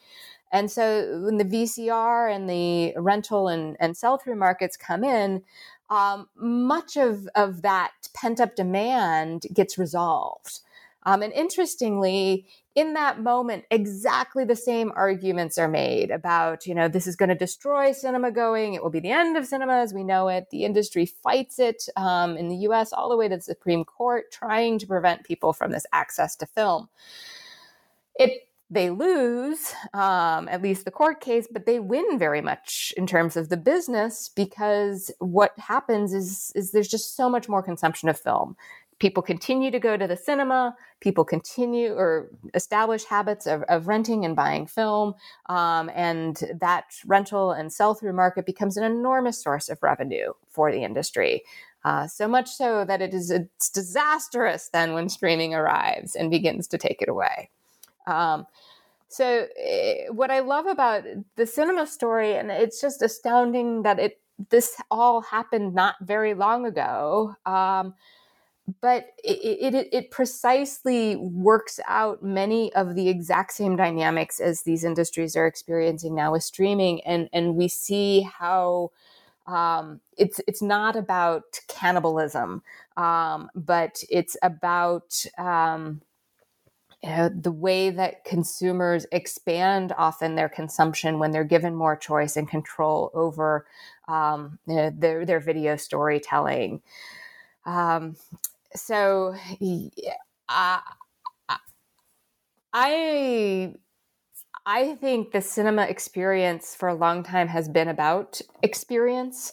And so when the VCR and the rental and, and sell through markets come in, um, much of, of that pent up demand gets resolved. Um, and interestingly, in that moment, exactly the same arguments are made about, you know, this is going to destroy cinema going. It will be the end of cinema as we know it. The industry fights it um, in the US all the way to the Supreme Court, trying to prevent people from this access to film. It they lose, um, at least the court case, but they win very much in terms of the business because what happens is, is there's just so much more consumption of film people continue to go to the cinema people continue or establish habits of, of renting and buying film um, and that rental and sell-through market becomes an enormous source of revenue for the industry uh, so much so that it is disastrous then when streaming arrives and begins to take it away. Um, so eh, what i love about the cinema story and it's just astounding that it this all happened not very long ago um, but it, it, it, precisely works out many of the exact same dynamics as these industries are experiencing now with streaming and and we see how um, it's it's not about cannibalism um, but it's about um, you know, the way that consumers expand often their consumption when they're given more choice and control over um, you know, their their video storytelling. Um, so uh, I I think the cinema experience for a long time has been about experience.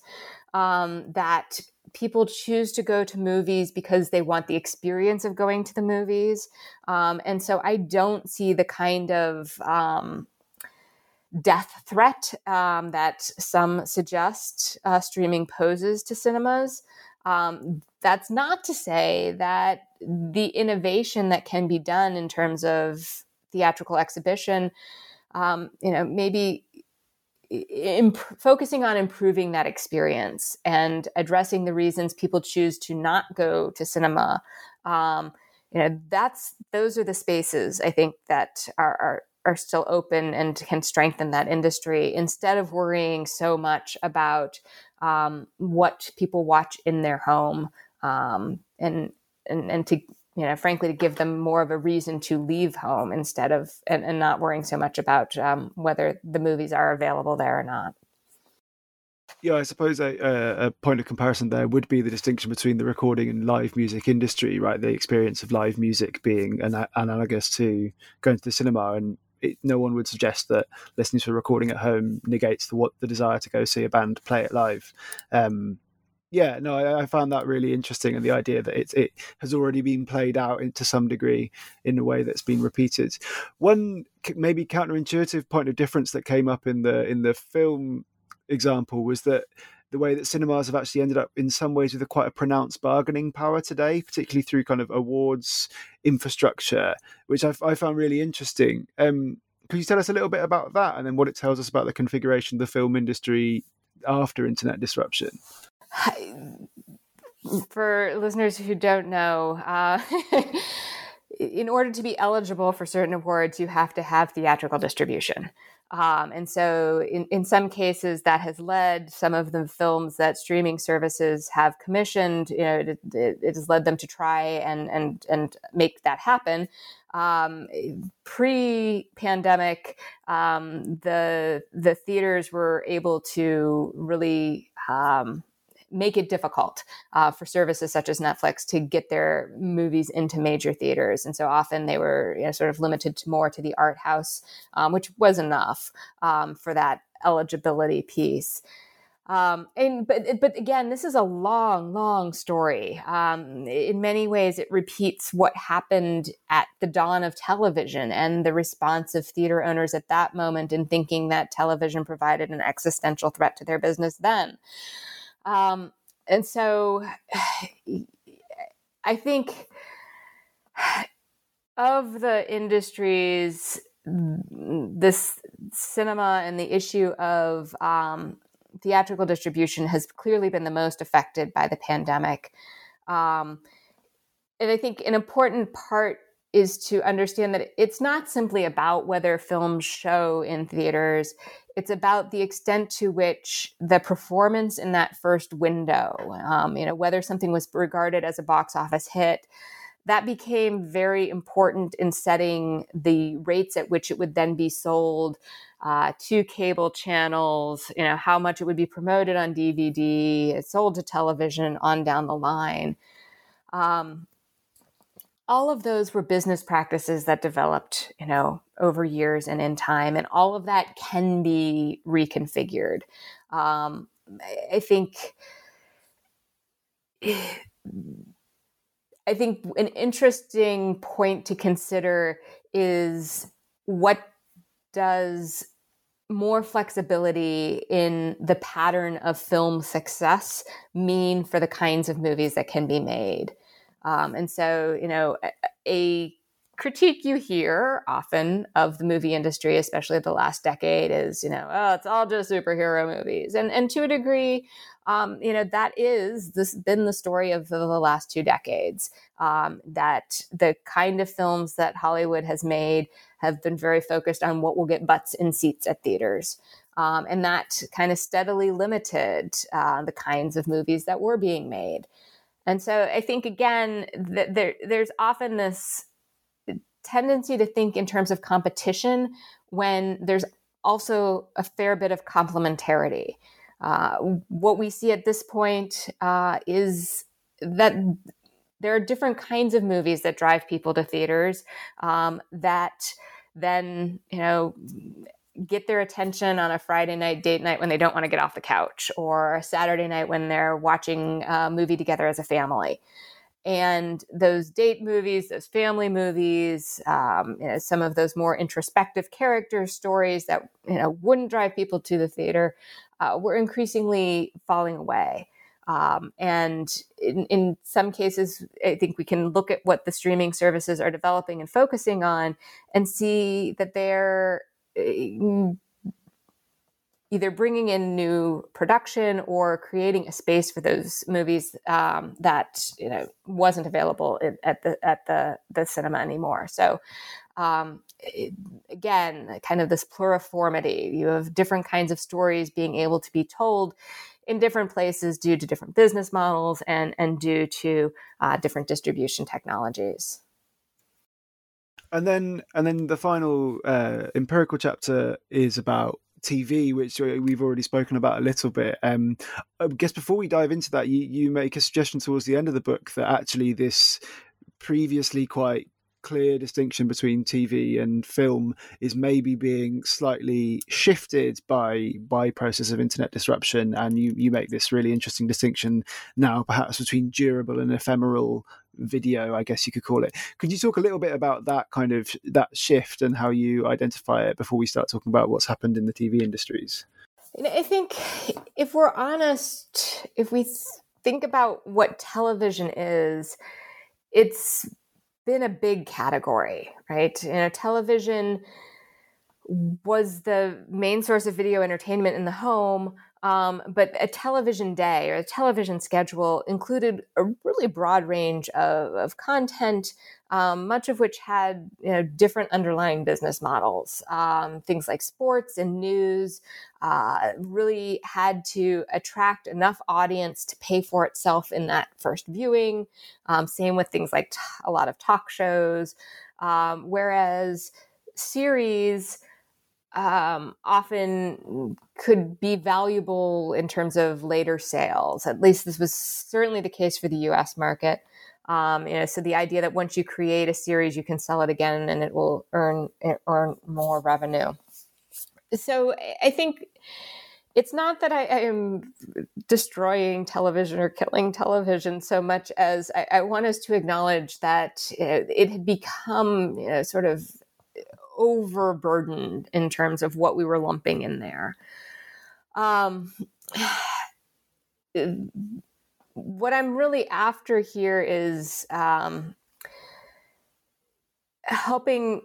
Um, that people choose to go to movies because they want the experience of going to the movies, um, and so I don't see the kind of um, death threat um, that some suggest uh, streaming poses to cinemas. Um, that's not to say that the innovation that can be done in terms of theatrical exhibition, um, you know, maybe imp- focusing on improving that experience and addressing the reasons people choose to not go to cinema. Um, you know, that's those are the spaces I think that are, are are still open and can strengthen that industry instead of worrying so much about um, what people watch in their home um, and, and and to you know frankly to give them more of a reason to leave home instead of and, and not worrying so much about um, whether the movies are available there or not yeah, I suppose a, a, point of comparison there would be the distinction between the recording and live music industry, right? The experience of live music being an, analogous to going to the cinema, and it, no one would suggest that listening to a recording at home negates the what the desire to go see a band play it live. Um, yeah, no, I, I, found that really interesting, and the idea that it it has already been played out to some degree in a way that's been repeated. One maybe counterintuitive point of difference that came up in the in the film example was that the way that cinemas have actually ended up in some ways with a quite a pronounced bargaining power today, particularly through kind of awards infrastructure, which I, I found really interesting. Um, could you tell us a little bit about that and then what it tells us about the configuration of the film industry after internet disruption? For listeners who don't know, uh, (laughs) in order to be eligible for certain awards, you have to have theatrical distribution. Um, and so, in, in some cases, that has led some of the films that streaming services have commissioned. You know, it, it, it has led them to try and and and make that happen. Um, pre-pandemic, um, the the theaters were able to really um, make it difficult uh, for services such as Netflix to get their movies into major theaters. And so often they were you know, sort of limited to more to the art house, um, which was enough um, for that eligibility piece. Um, and but but again, this is a long, long story. Um, in many ways, it repeats what happened at the dawn of television and the response of theater owners at that moment in thinking that television provided an existential threat to their business then. Um, and so I think of the industries, this cinema and the issue of um, theatrical distribution has clearly been the most affected by the pandemic. Um, and I think an important part is to understand that it's not simply about whether films show in theaters. It's about the extent to which the performance in that first window, um, you know, whether something was regarded as a box office hit, that became very important in setting the rates at which it would then be sold uh, to cable channels, you know, how much it would be promoted on DVD, sold to television, on down the line. Um, all of those were business practices that developed, you know, over years and in time, and all of that can be reconfigured. Um, I think. (sighs) I think an interesting point to consider is what does more flexibility in the pattern of film success mean for the kinds of movies that can be made? Um, and so, you know, a, critique you hear often of the movie industry, especially the last decade, is you know, oh, it's all just superhero movies, and and to a degree, um, you know, that is this been the story of the, the last two decades. Um, that the kind of films that Hollywood has made have been very focused on what will get butts in seats at theaters. Um, and that kind of steadily limited uh, the kinds of movies that were being made. And so I think again that there there's often this tendency to think in terms of competition when there's also a fair bit of complementarity. Uh, what we see at this point uh, is that there are different kinds of movies that drive people to theaters um, that then you know get their attention on a Friday night date night when they don't want to get off the couch, or a Saturday night when they're watching a movie together as a family. And those date movies, those family movies, um, you know, some of those more introspective character stories that you know wouldn't drive people to the theater, uh, were increasingly falling away. Um, and in, in, some cases, I think we can look at what the streaming services are developing and focusing on and see that they're uh, either bringing in new production or creating a space for those movies um, that you know wasn't available at the at the the cinema anymore. So um, it, again, kind of this pluriformity. You have different kinds of stories being able to be told in different places due to different business models and and due to uh, different distribution technologies and then and then the final uh, empirical chapter is about TV, which we've already spoken about a little bit. Um, I guess before we dive into that, you you make a suggestion towards the end of the book that actually this previously quite clear distinction between TV and film is maybe being slightly shifted by by process of internet disruption and you you make this really interesting distinction now perhaps between durable and ephemeral video, I guess you could call it. Could you talk a little bit about that kind of that shift and how you identify it before we start talking about what's happened in the TV industries? I think if we're honest, if we think about what television is, it's been a big category, right? You know, television was the main source of video entertainment in the home Um, but a television day or a television schedule included a really broad range of, of content, um, much of which had you know, different underlying business models. Um, things like sports and news uh, really had to attract enough audience to pay for itself in that first viewing. Um, same with things like t- a lot of talk shows. Um, whereas series, um, often could be valuable in terms of later sales. At least this was certainly the case for the U.S. market. Um, you know, so the idea that once you create a series, you can sell it again and it will earn earn more revenue. So I think it's not that I, I am destroying television or killing television so much as I, I want us to acknowledge that it had become you know, sort of overburdened in terms of what we were lumping in there. Um, (sighs) what I'm really after here is um, helping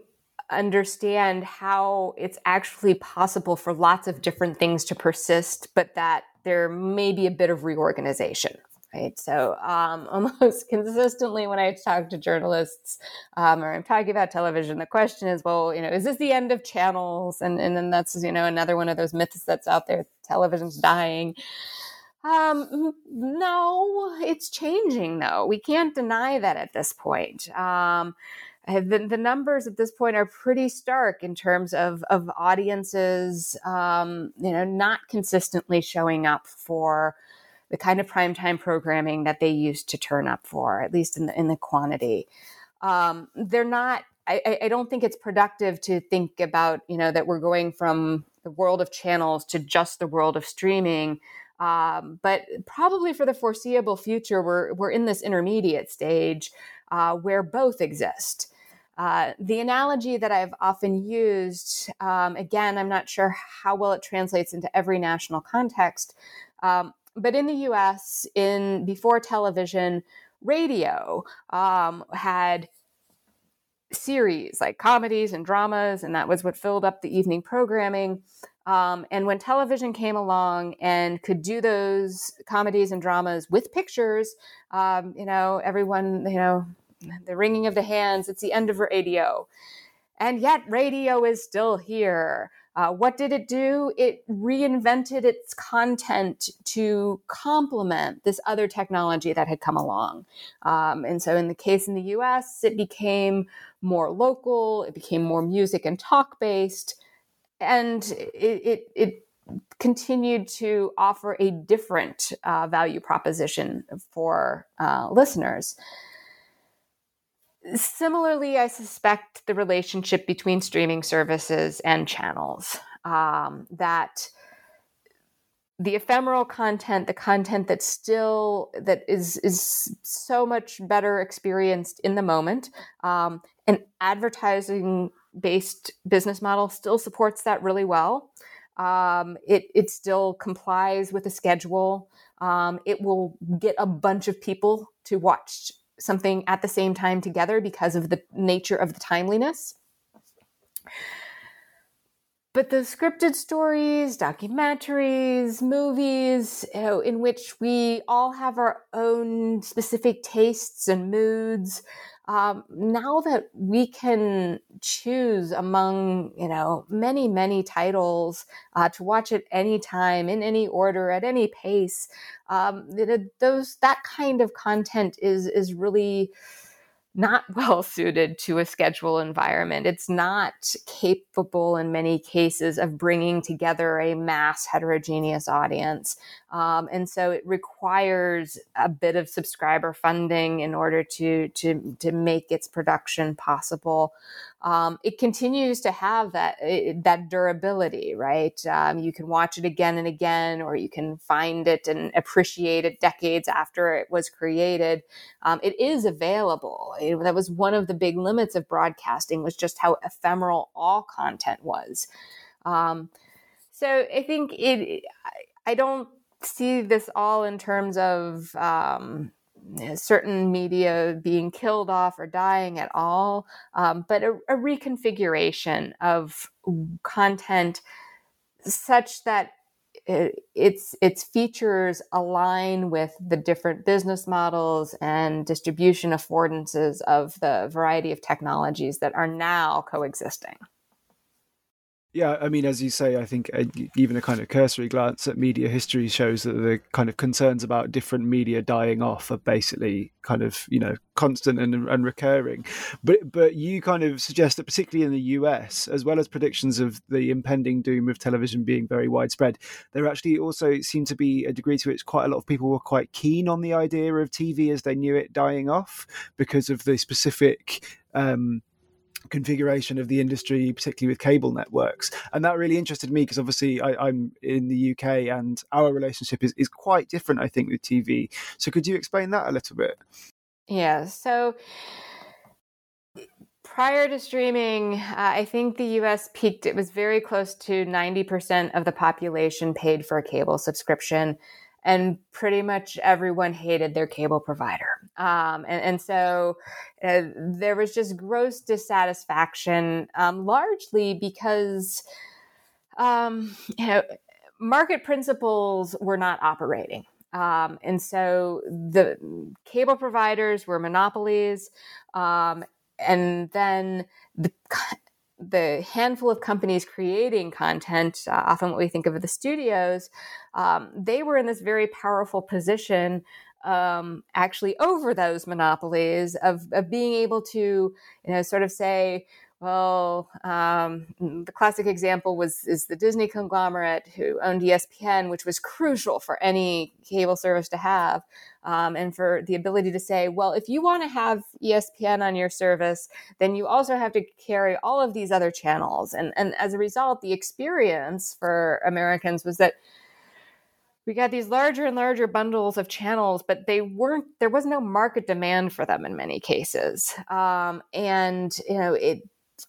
understand how it's actually possible for lots of different things to persist, but that there may be a bit of reorganization right? So um, (laughs) almost consistently when I talk to journalists um, or I'm talking about television, the question is, well, you know, is this the end of channels? And and then that's you know another one of those myths that's out there: television's dying. Um, no, it's changing though. We can't deny that at this point. Um, the, the numbers at this point are pretty stark in terms of, of audiences, um, you know, not consistently showing up for the kind of primetime programming that they used to turn up for, at least in the, in the quantity. Um, they're not. I, I don't think it's productive to think about you know that we're going from the world of channels to just the world of streaming. Um, but probably for the foreseeable future, we're we're in this intermediate stage uh, where both exist. Uh, the analogy that I've often used, um, again, I'm not sure how well it translates into every national context, um, but in the US, in before television, radio um, had series like comedies and dramas, and that was what filled up the evening programming. Um, and when television came along and could do those comedies and dramas with pictures, um, you know, everyone, you know, the wringing of the hands, it's the end of radio. And yet, radio is still here. Uh, what did it do? It reinvented its content to complement this other technology that had come along. Um, and so, in the case in the US, it became more local, it became more music and talk based, and it, it, it continued to offer a different uh, value proposition for uh, listeners. Similarly, I suspect the relationship between streaming services and channels um, that the ephemeral content, the content that still that is is so much better experienced in the moment, um, an advertising based business model still supports that really well. Um, it it still complies with a schedule. Um, it will get a bunch of people to watch something at the same time together because of the nature of the timeliness. But the scripted stories, documentaries, movies, you know, in which we all have our own specific tastes and moods, um, now that we can choose among you know many many titles uh, to watch at any time in any order at any pace um, those that kind of content is is really not (laughs) well suited to a schedule environment. It's not capable in many cases of bringing together a mass heterogeneous audience. Um, and so it requires a bit of subscriber funding in order to, to, to make its production possible um, it continues to have that eh, that durability, right? Um, you can watch it again and again, or you can find it and appreciate it decades after it was created. Um, it is available. It, that was one of the big limits of broadcasting was just how ephemeral all content was. Um, so I think it. I don't see this all in terms of um, certain media being killed off or dying at all, um, but a, a, reconfiguration of content such that it, its its features align with the different business models and distribution affordances of the variety of technologies that are now coexisting. Yeah, I mean, as you say, I think uh, even a kind of cursory glance at media history shows that the kind of concerns about different media dying off are basically kind of you know constant and, and recurring. But but you kind of suggest that particularly in the US, as well as predictions of the impending doom of television being very widespread, there actually also seemed to be a degree to which quite a lot of people were quite keen on the idea of TV as they knew it dying off because of the specific. Um, configuration of the industry, particularly with cable networks. And that really interested me because obviously I, am in the UK and our relationship is, is quite different, I think, with TV. So could you explain that a little bit? Yeah. So prior to streaming, uh, I think the US peaked, it was very close to 90% of the population paid for a cable subscription and pretty much everyone hated their cable provider. Um, and, and, so uh, there was just gross dissatisfaction, um, largely because, um, you know, market principles were not operating. Um, and so the cable providers were monopolies. Um, and then the the handful of companies creating content, uh, often what we think of as the studios, um, they were in this very powerful position um, actually over those monopolies of, of being able to, you know, sort of say, well, um, the classic example was is the Disney conglomerate who owned ESPN, which was crucial for any cable service to have, um, and for the ability to say, well, if you want to have ESPN on your service, then you also have to carry all of these other channels, and and as a result, the experience for Americans was that we got these larger and larger bundles of channels, but they weren't. There was no market demand for them in many cases, um, and you know it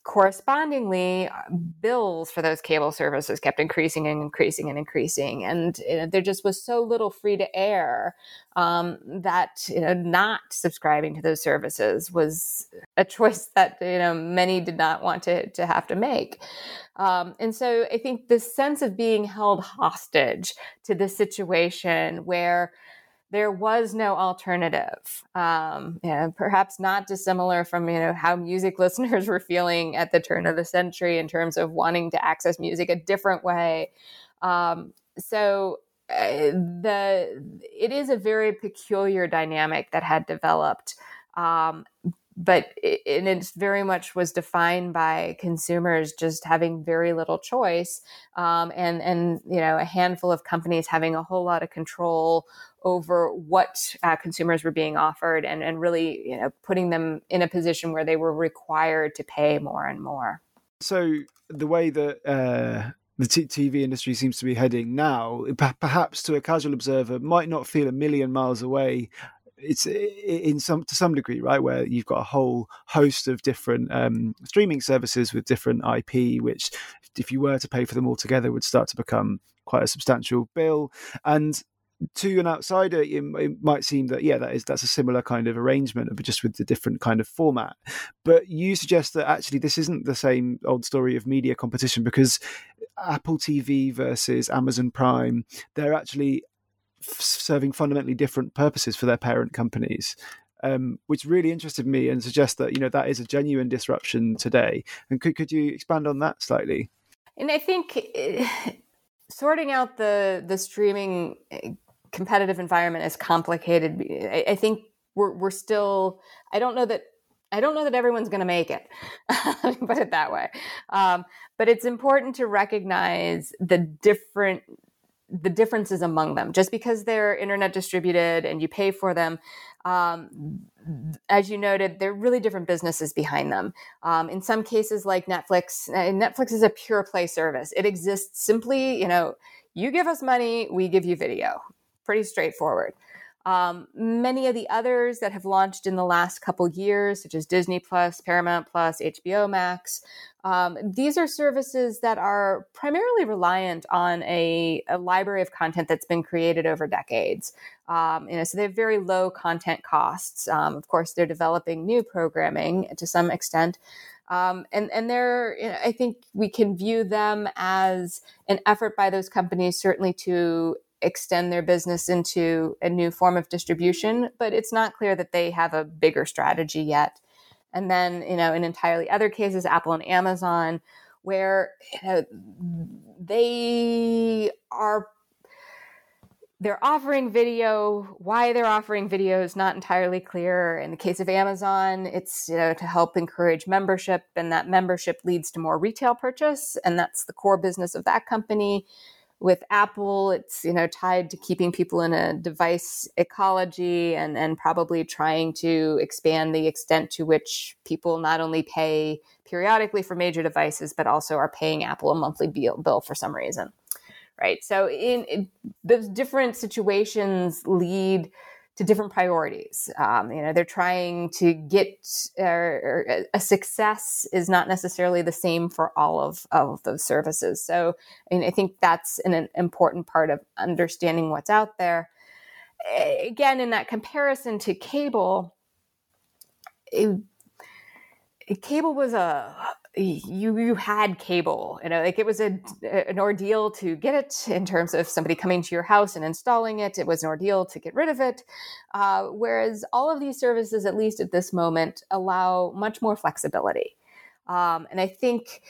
correspondingly, uh, bills for those cable services kept increasing and increasing and increasing, and you know, there just was so little free to air um, that you know not subscribing to those services was a choice (laughs) that you know many did not want to to have to make. Um, and so I think the sense of being held hostage to this situation where there was no alternative. Um, and perhaps not dissimilar from you know how music (laughs) listeners were feeling at the turn of the century in terms of wanting to access music a different way. Um, so uh, the it is a very peculiar dynamic that had developed. Um, but it, and it very much was defined by consumers just having very little choice um, and and you know a handful of companies having a whole lot of control over what uh, consumers were being offered and, and really you know putting them in a position where they were required to pay more and more. So the way that uh, the TV industry seems to be heading now, perhaps to a casual observer, might not feel a million miles away it's in some to some degree right where you've got a whole host of different um, streaming services with different ip which if you were to pay for them all together would start to become quite a substantial bill and to an outsider, it, it, might seem that yeah, that is that's a similar kind of arrangement, but just with the different kind of format. But you suggest that actually this isn't the same old story of media competition because Apple TV versus Amazon Prime, they're actually serving fundamentally different purposes for their parent companies. Um, which really interested me and suggests that you know that is a genuine disruption today. And could could you expand on that slightly? And I think eh, sorting out the the streaming eh, competitive environment is complicated. I, I think we're we're still. I don't know that I don't know that everyone's going to make it. (laughs) put it that way. Um, but it's important to recognize the different the differences among them. Just because they're internet distributed and you pay for them, um, as you noted, they're really different businesses behind them. Um, in some cases, like Netflix, uh, Netflix is a pure play service. It exists simply, you know, you give us money, we give you video. Pretty straightforward. Um, many of the others that have launched in the last couple years, such as Disney Plus, Paramount Plus, HBO Max, um, these are services that are primarily reliant on a, a, library of content that's been created over decades. Um, you know, so they have very low content costs. Um, of course, they're developing new programming to some extent, Um, and and they're, you know, I think we can view them as an effort by those companies, certainly to extend their business into a new form of distribution, but it's not clear that they have a bigger strategy yet. And then, you know, in entirely other cases, Apple and Amazon, where you know, they are they're offering video. Why they're offering video is not entirely clear. In the case of Amazon, it's you know to help encourage membership, and that membership leads to more retail purchase, and that's the core business of that company. With Apple, it's you know tied to keeping people in a device ecology, and and probably trying to expand the extent to which people not only pay periodically for major devices, but also are paying Apple a monthly bill, bill for some reason right? So in, in those different situations lead to different priorities. Um, you know, they're trying to get uh, a success is not necessarily the same for all of, of those services. So, I, mean, I think that's an, an important part of understanding what's out there. Again, in that comparison to cable, it, cable was a you you had cable you know like it was a an ordeal to get it in terms of somebody coming to your house and installing it. It was an ordeal to get rid of it. Uh, whereas all of these services at least at this moment allow much more flexibility. Um, and i think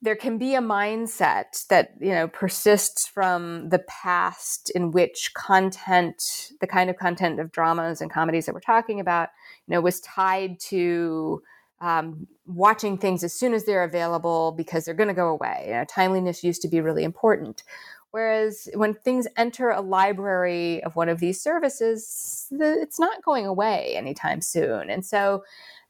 there can be a mindset that you know persists from the past in which content the kind of content of dramas and comedies that we're talking about you know was tied to um, watching things as soon as they're available because they're going to go away. You know, timeliness used to be really important. Whereas when things enter a library of one of these services, it's not going away anytime soon. And so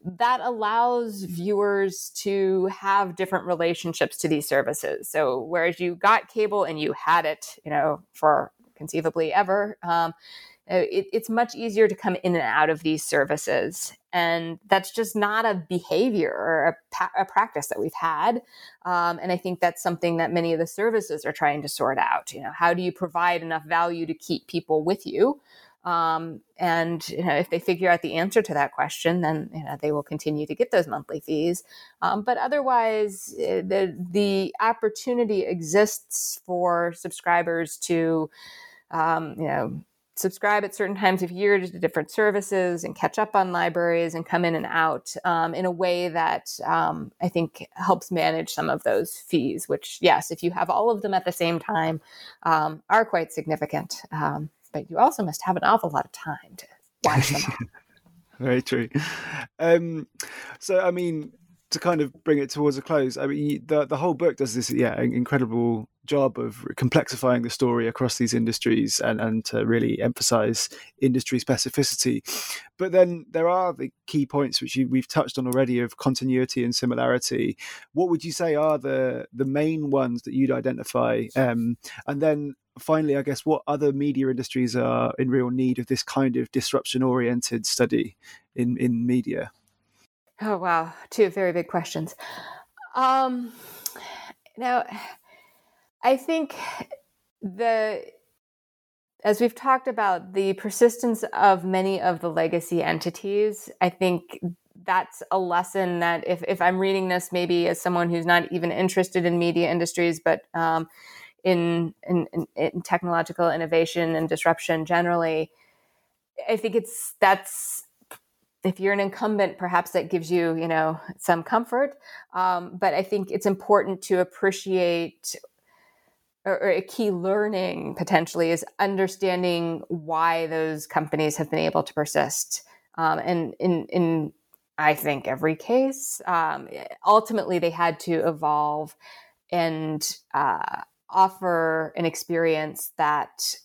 that allows viewers to have different relationships to these services. So whereas you got cable and you had it, you know, for conceivably ever, um, it, it's much easier to come in and out of these services and that's just not a behavior or a, a practice that we've had um, and i think that's something that many of the services are trying to sort out you know how do you provide enough value to keep people with you um, and you know, if they figure out the answer to that question, then you know, they will continue to get those monthly fees. Um, but otherwise, eh, the the opportunity exists for subscribers to, um, you know, subscribe at certain times of year to different services and catch up on libraries and come in and out um, in a way that um, I think helps manage some of those fees, which, yes, if you have all of them at the same time, um, are quite significant. Um, but you also must have an awful lot of time to watch them. (laughs) Very true. Um, so, I mean, to kind of bring it towards a close, I mean, the the whole book does this, yeah, incredible job of complexifying the story across these industries and and to really emphasize industry specificity. But then there are the key points which you, we've touched on already of continuity and similarity. What would you say are the the main ones that you'd identify? Um, and then finally, I guess, what other media industries are in real need of this kind of disruption oriented study in in media? Oh wow, two very big questions. Um, now, I think the as we've talked about the persistence of many of the legacy entities, I think that's a lesson that if, if I'm reading this, maybe as someone who's not even interested in media industries, but um, in, in, in technological innovation and disruption generally, I think it's that's if you're an incumbent, perhaps that gives you, you know, some comfort. Um, but I think it's important to appreciate, or, or, a key learning potentially is understanding why those companies have been able to persist. Um, and in, in, I think every case, um, ultimately they had to evolve and uh, offer an experience that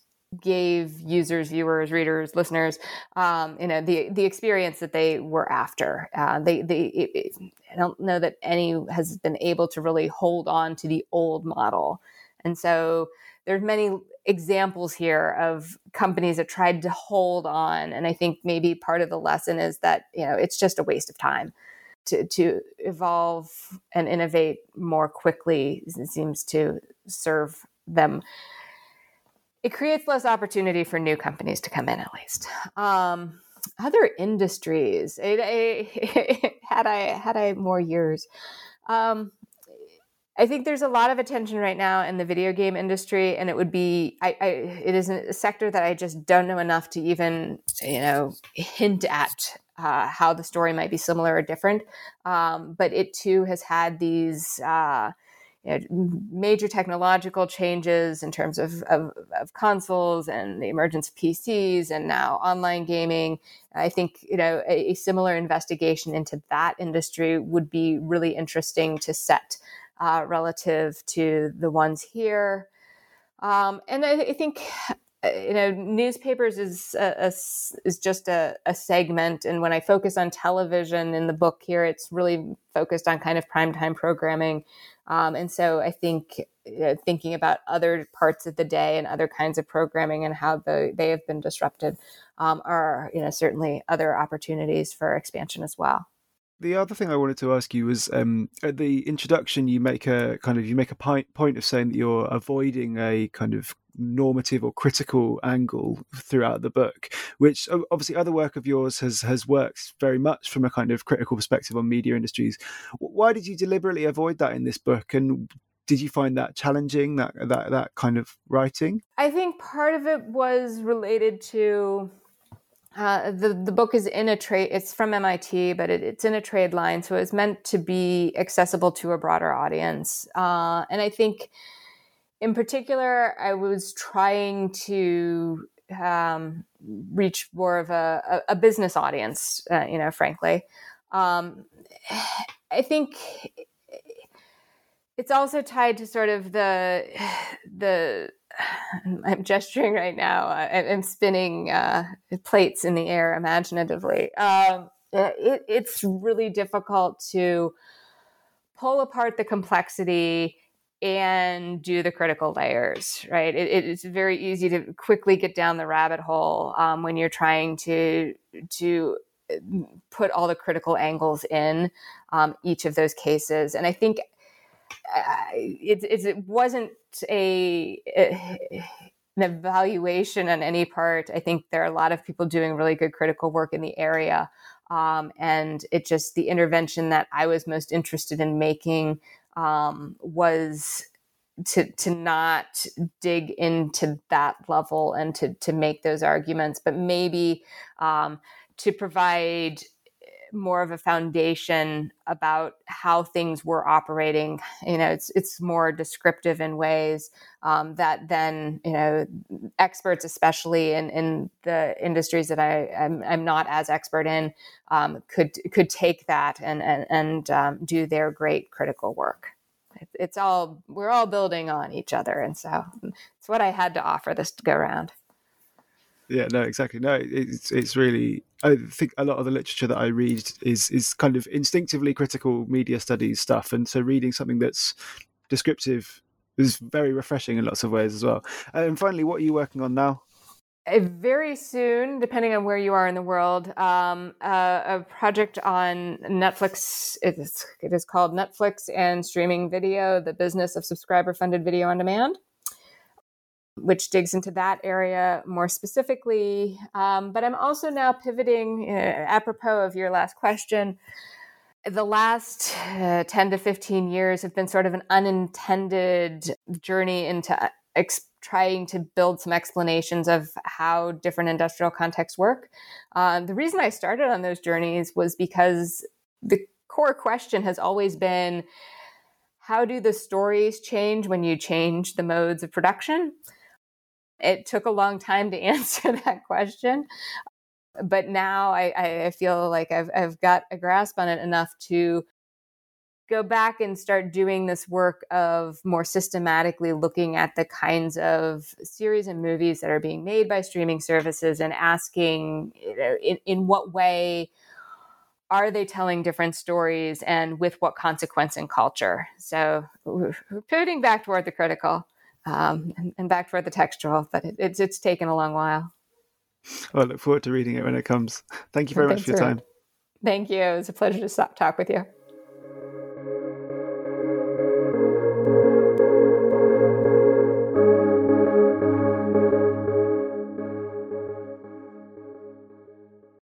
gave users, viewers, readers, listeners, um, you know, the the experience that they were after. Uh, they they it, I don't know that any has been able to really hold on to the old model, and so there's many examples here of companies that tried to hold on, and I think maybe part of the lesson is that you know it's just a waste of time. To, to evolve and innovate more quickly seems to serve them it creates less opportunity for new companies to come in at least um, other industries. It, it, (laughs) had I had I more years. Um, I think there's a lot of attention right now in the video game industry, and it would be I, I, it is a sector that I just don't know enough to even you know hint at uh, how the story might be similar or different. Um, but it too has had these uh, you know, major technological changes in terms of, of, of, consoles and the emergence of PCs and now online gaming. I think you know a, a similar investigation into that industry would be really interesting to set uh, relative to the ones here. Um, and I, I, think uh, you know newspapers is a, a, is just a, a, segment, and when I focus on television in the book here, it's really focused on kind of primetime programming. Um, and so I think know, thinking about other parts of the day and other kinds of programming and how the, they have been disrupted um, are you know certainly other opportunities for expansion as well. The other thing I wanted to ask you was um, at the introduction, you make a kind of you make a point of saying that you're avoiding a kind of normative or critical angle throughout the book, which obviously other work of yours has has worked very much from a kind of critical perspective on media industries. Why did you deliberately avoid that in this book, and did you find that challenging that that that kind of writing? I think part of it was related to uh, the the book is in a trade. It's from MIT, but it, it's in a trade line, so it's meant to be accessible to a broader audience. Uh, and I think, in particular, I was trying to um, reach more of a, a, business audience. Uh, you know, frankly, um, I think it's also tied to sort of the the I'm gesturing right now. I'm spinning uh, plates in the air imaginatively. Um, it, it's really difficult to pull apart the complexity and do the critical layers, right? It, it's very easy to quickly get down the rabbit hole um, when you're trying to to put all the critical angles in um, each of those cases. And I think it, it, it wasn't a, a an evaluation on any part. I think there are a lot of people doing really good critical work in the area. Um, and it just, the intervention that I was most interested in making um, was to, to not dig into that level and to, to make those arguments, but maybe um, to provide more of a foundation about how things were operating. You know, it's it's more descriptive in ways um, that then you know experts, especially in, in the industries that I am I'm not as expert in, um, could could take that and and, and um, do their great critical work. It's all we're all building on each other, and so it's what I had to offer this go round yeah no exactly. No it's it's really i think a lot of the literature that i read is is kind of instinctively critical media studies stuff. And so reading something that's descriptive is very refreshing in lots of ways as well. And finally what are you working on now? Uh, very soon, depending on where you are in the world, um, uh, a project on Netflix. It is, it is called Netflix and Streaming Video: The Business of Subscriber-Funded Video on Demand which digs into that area more specifically. Um, but I'm also now pivoting, uh, apropos of your last question. The last uh, 10 to 15 years have been sort of an unintended journey into uh, ex- trying to build some explanations of how different industrial contexts work. Uh, the reason I started on those journeys was because the core question has always been how do the stories change when you change the modes of production? It took a long time to (laughs) answer that question. But now I, I feel like I've, I've got a grasp on it enough to go back and start doing this work of more systematically looking at the kinds of series and movies that are being made by streaming services and asking you know, in, in what way are they telling different stories and with what consequence in culture so (laughs) pivoting back toward the critical um, and, and, back toward the textual. But it, it's it's taken a long while. Well, I look forward to reading it when it comes. Thank you very (laughs) much for your time. Thank you. It was a pleasure to talk with you.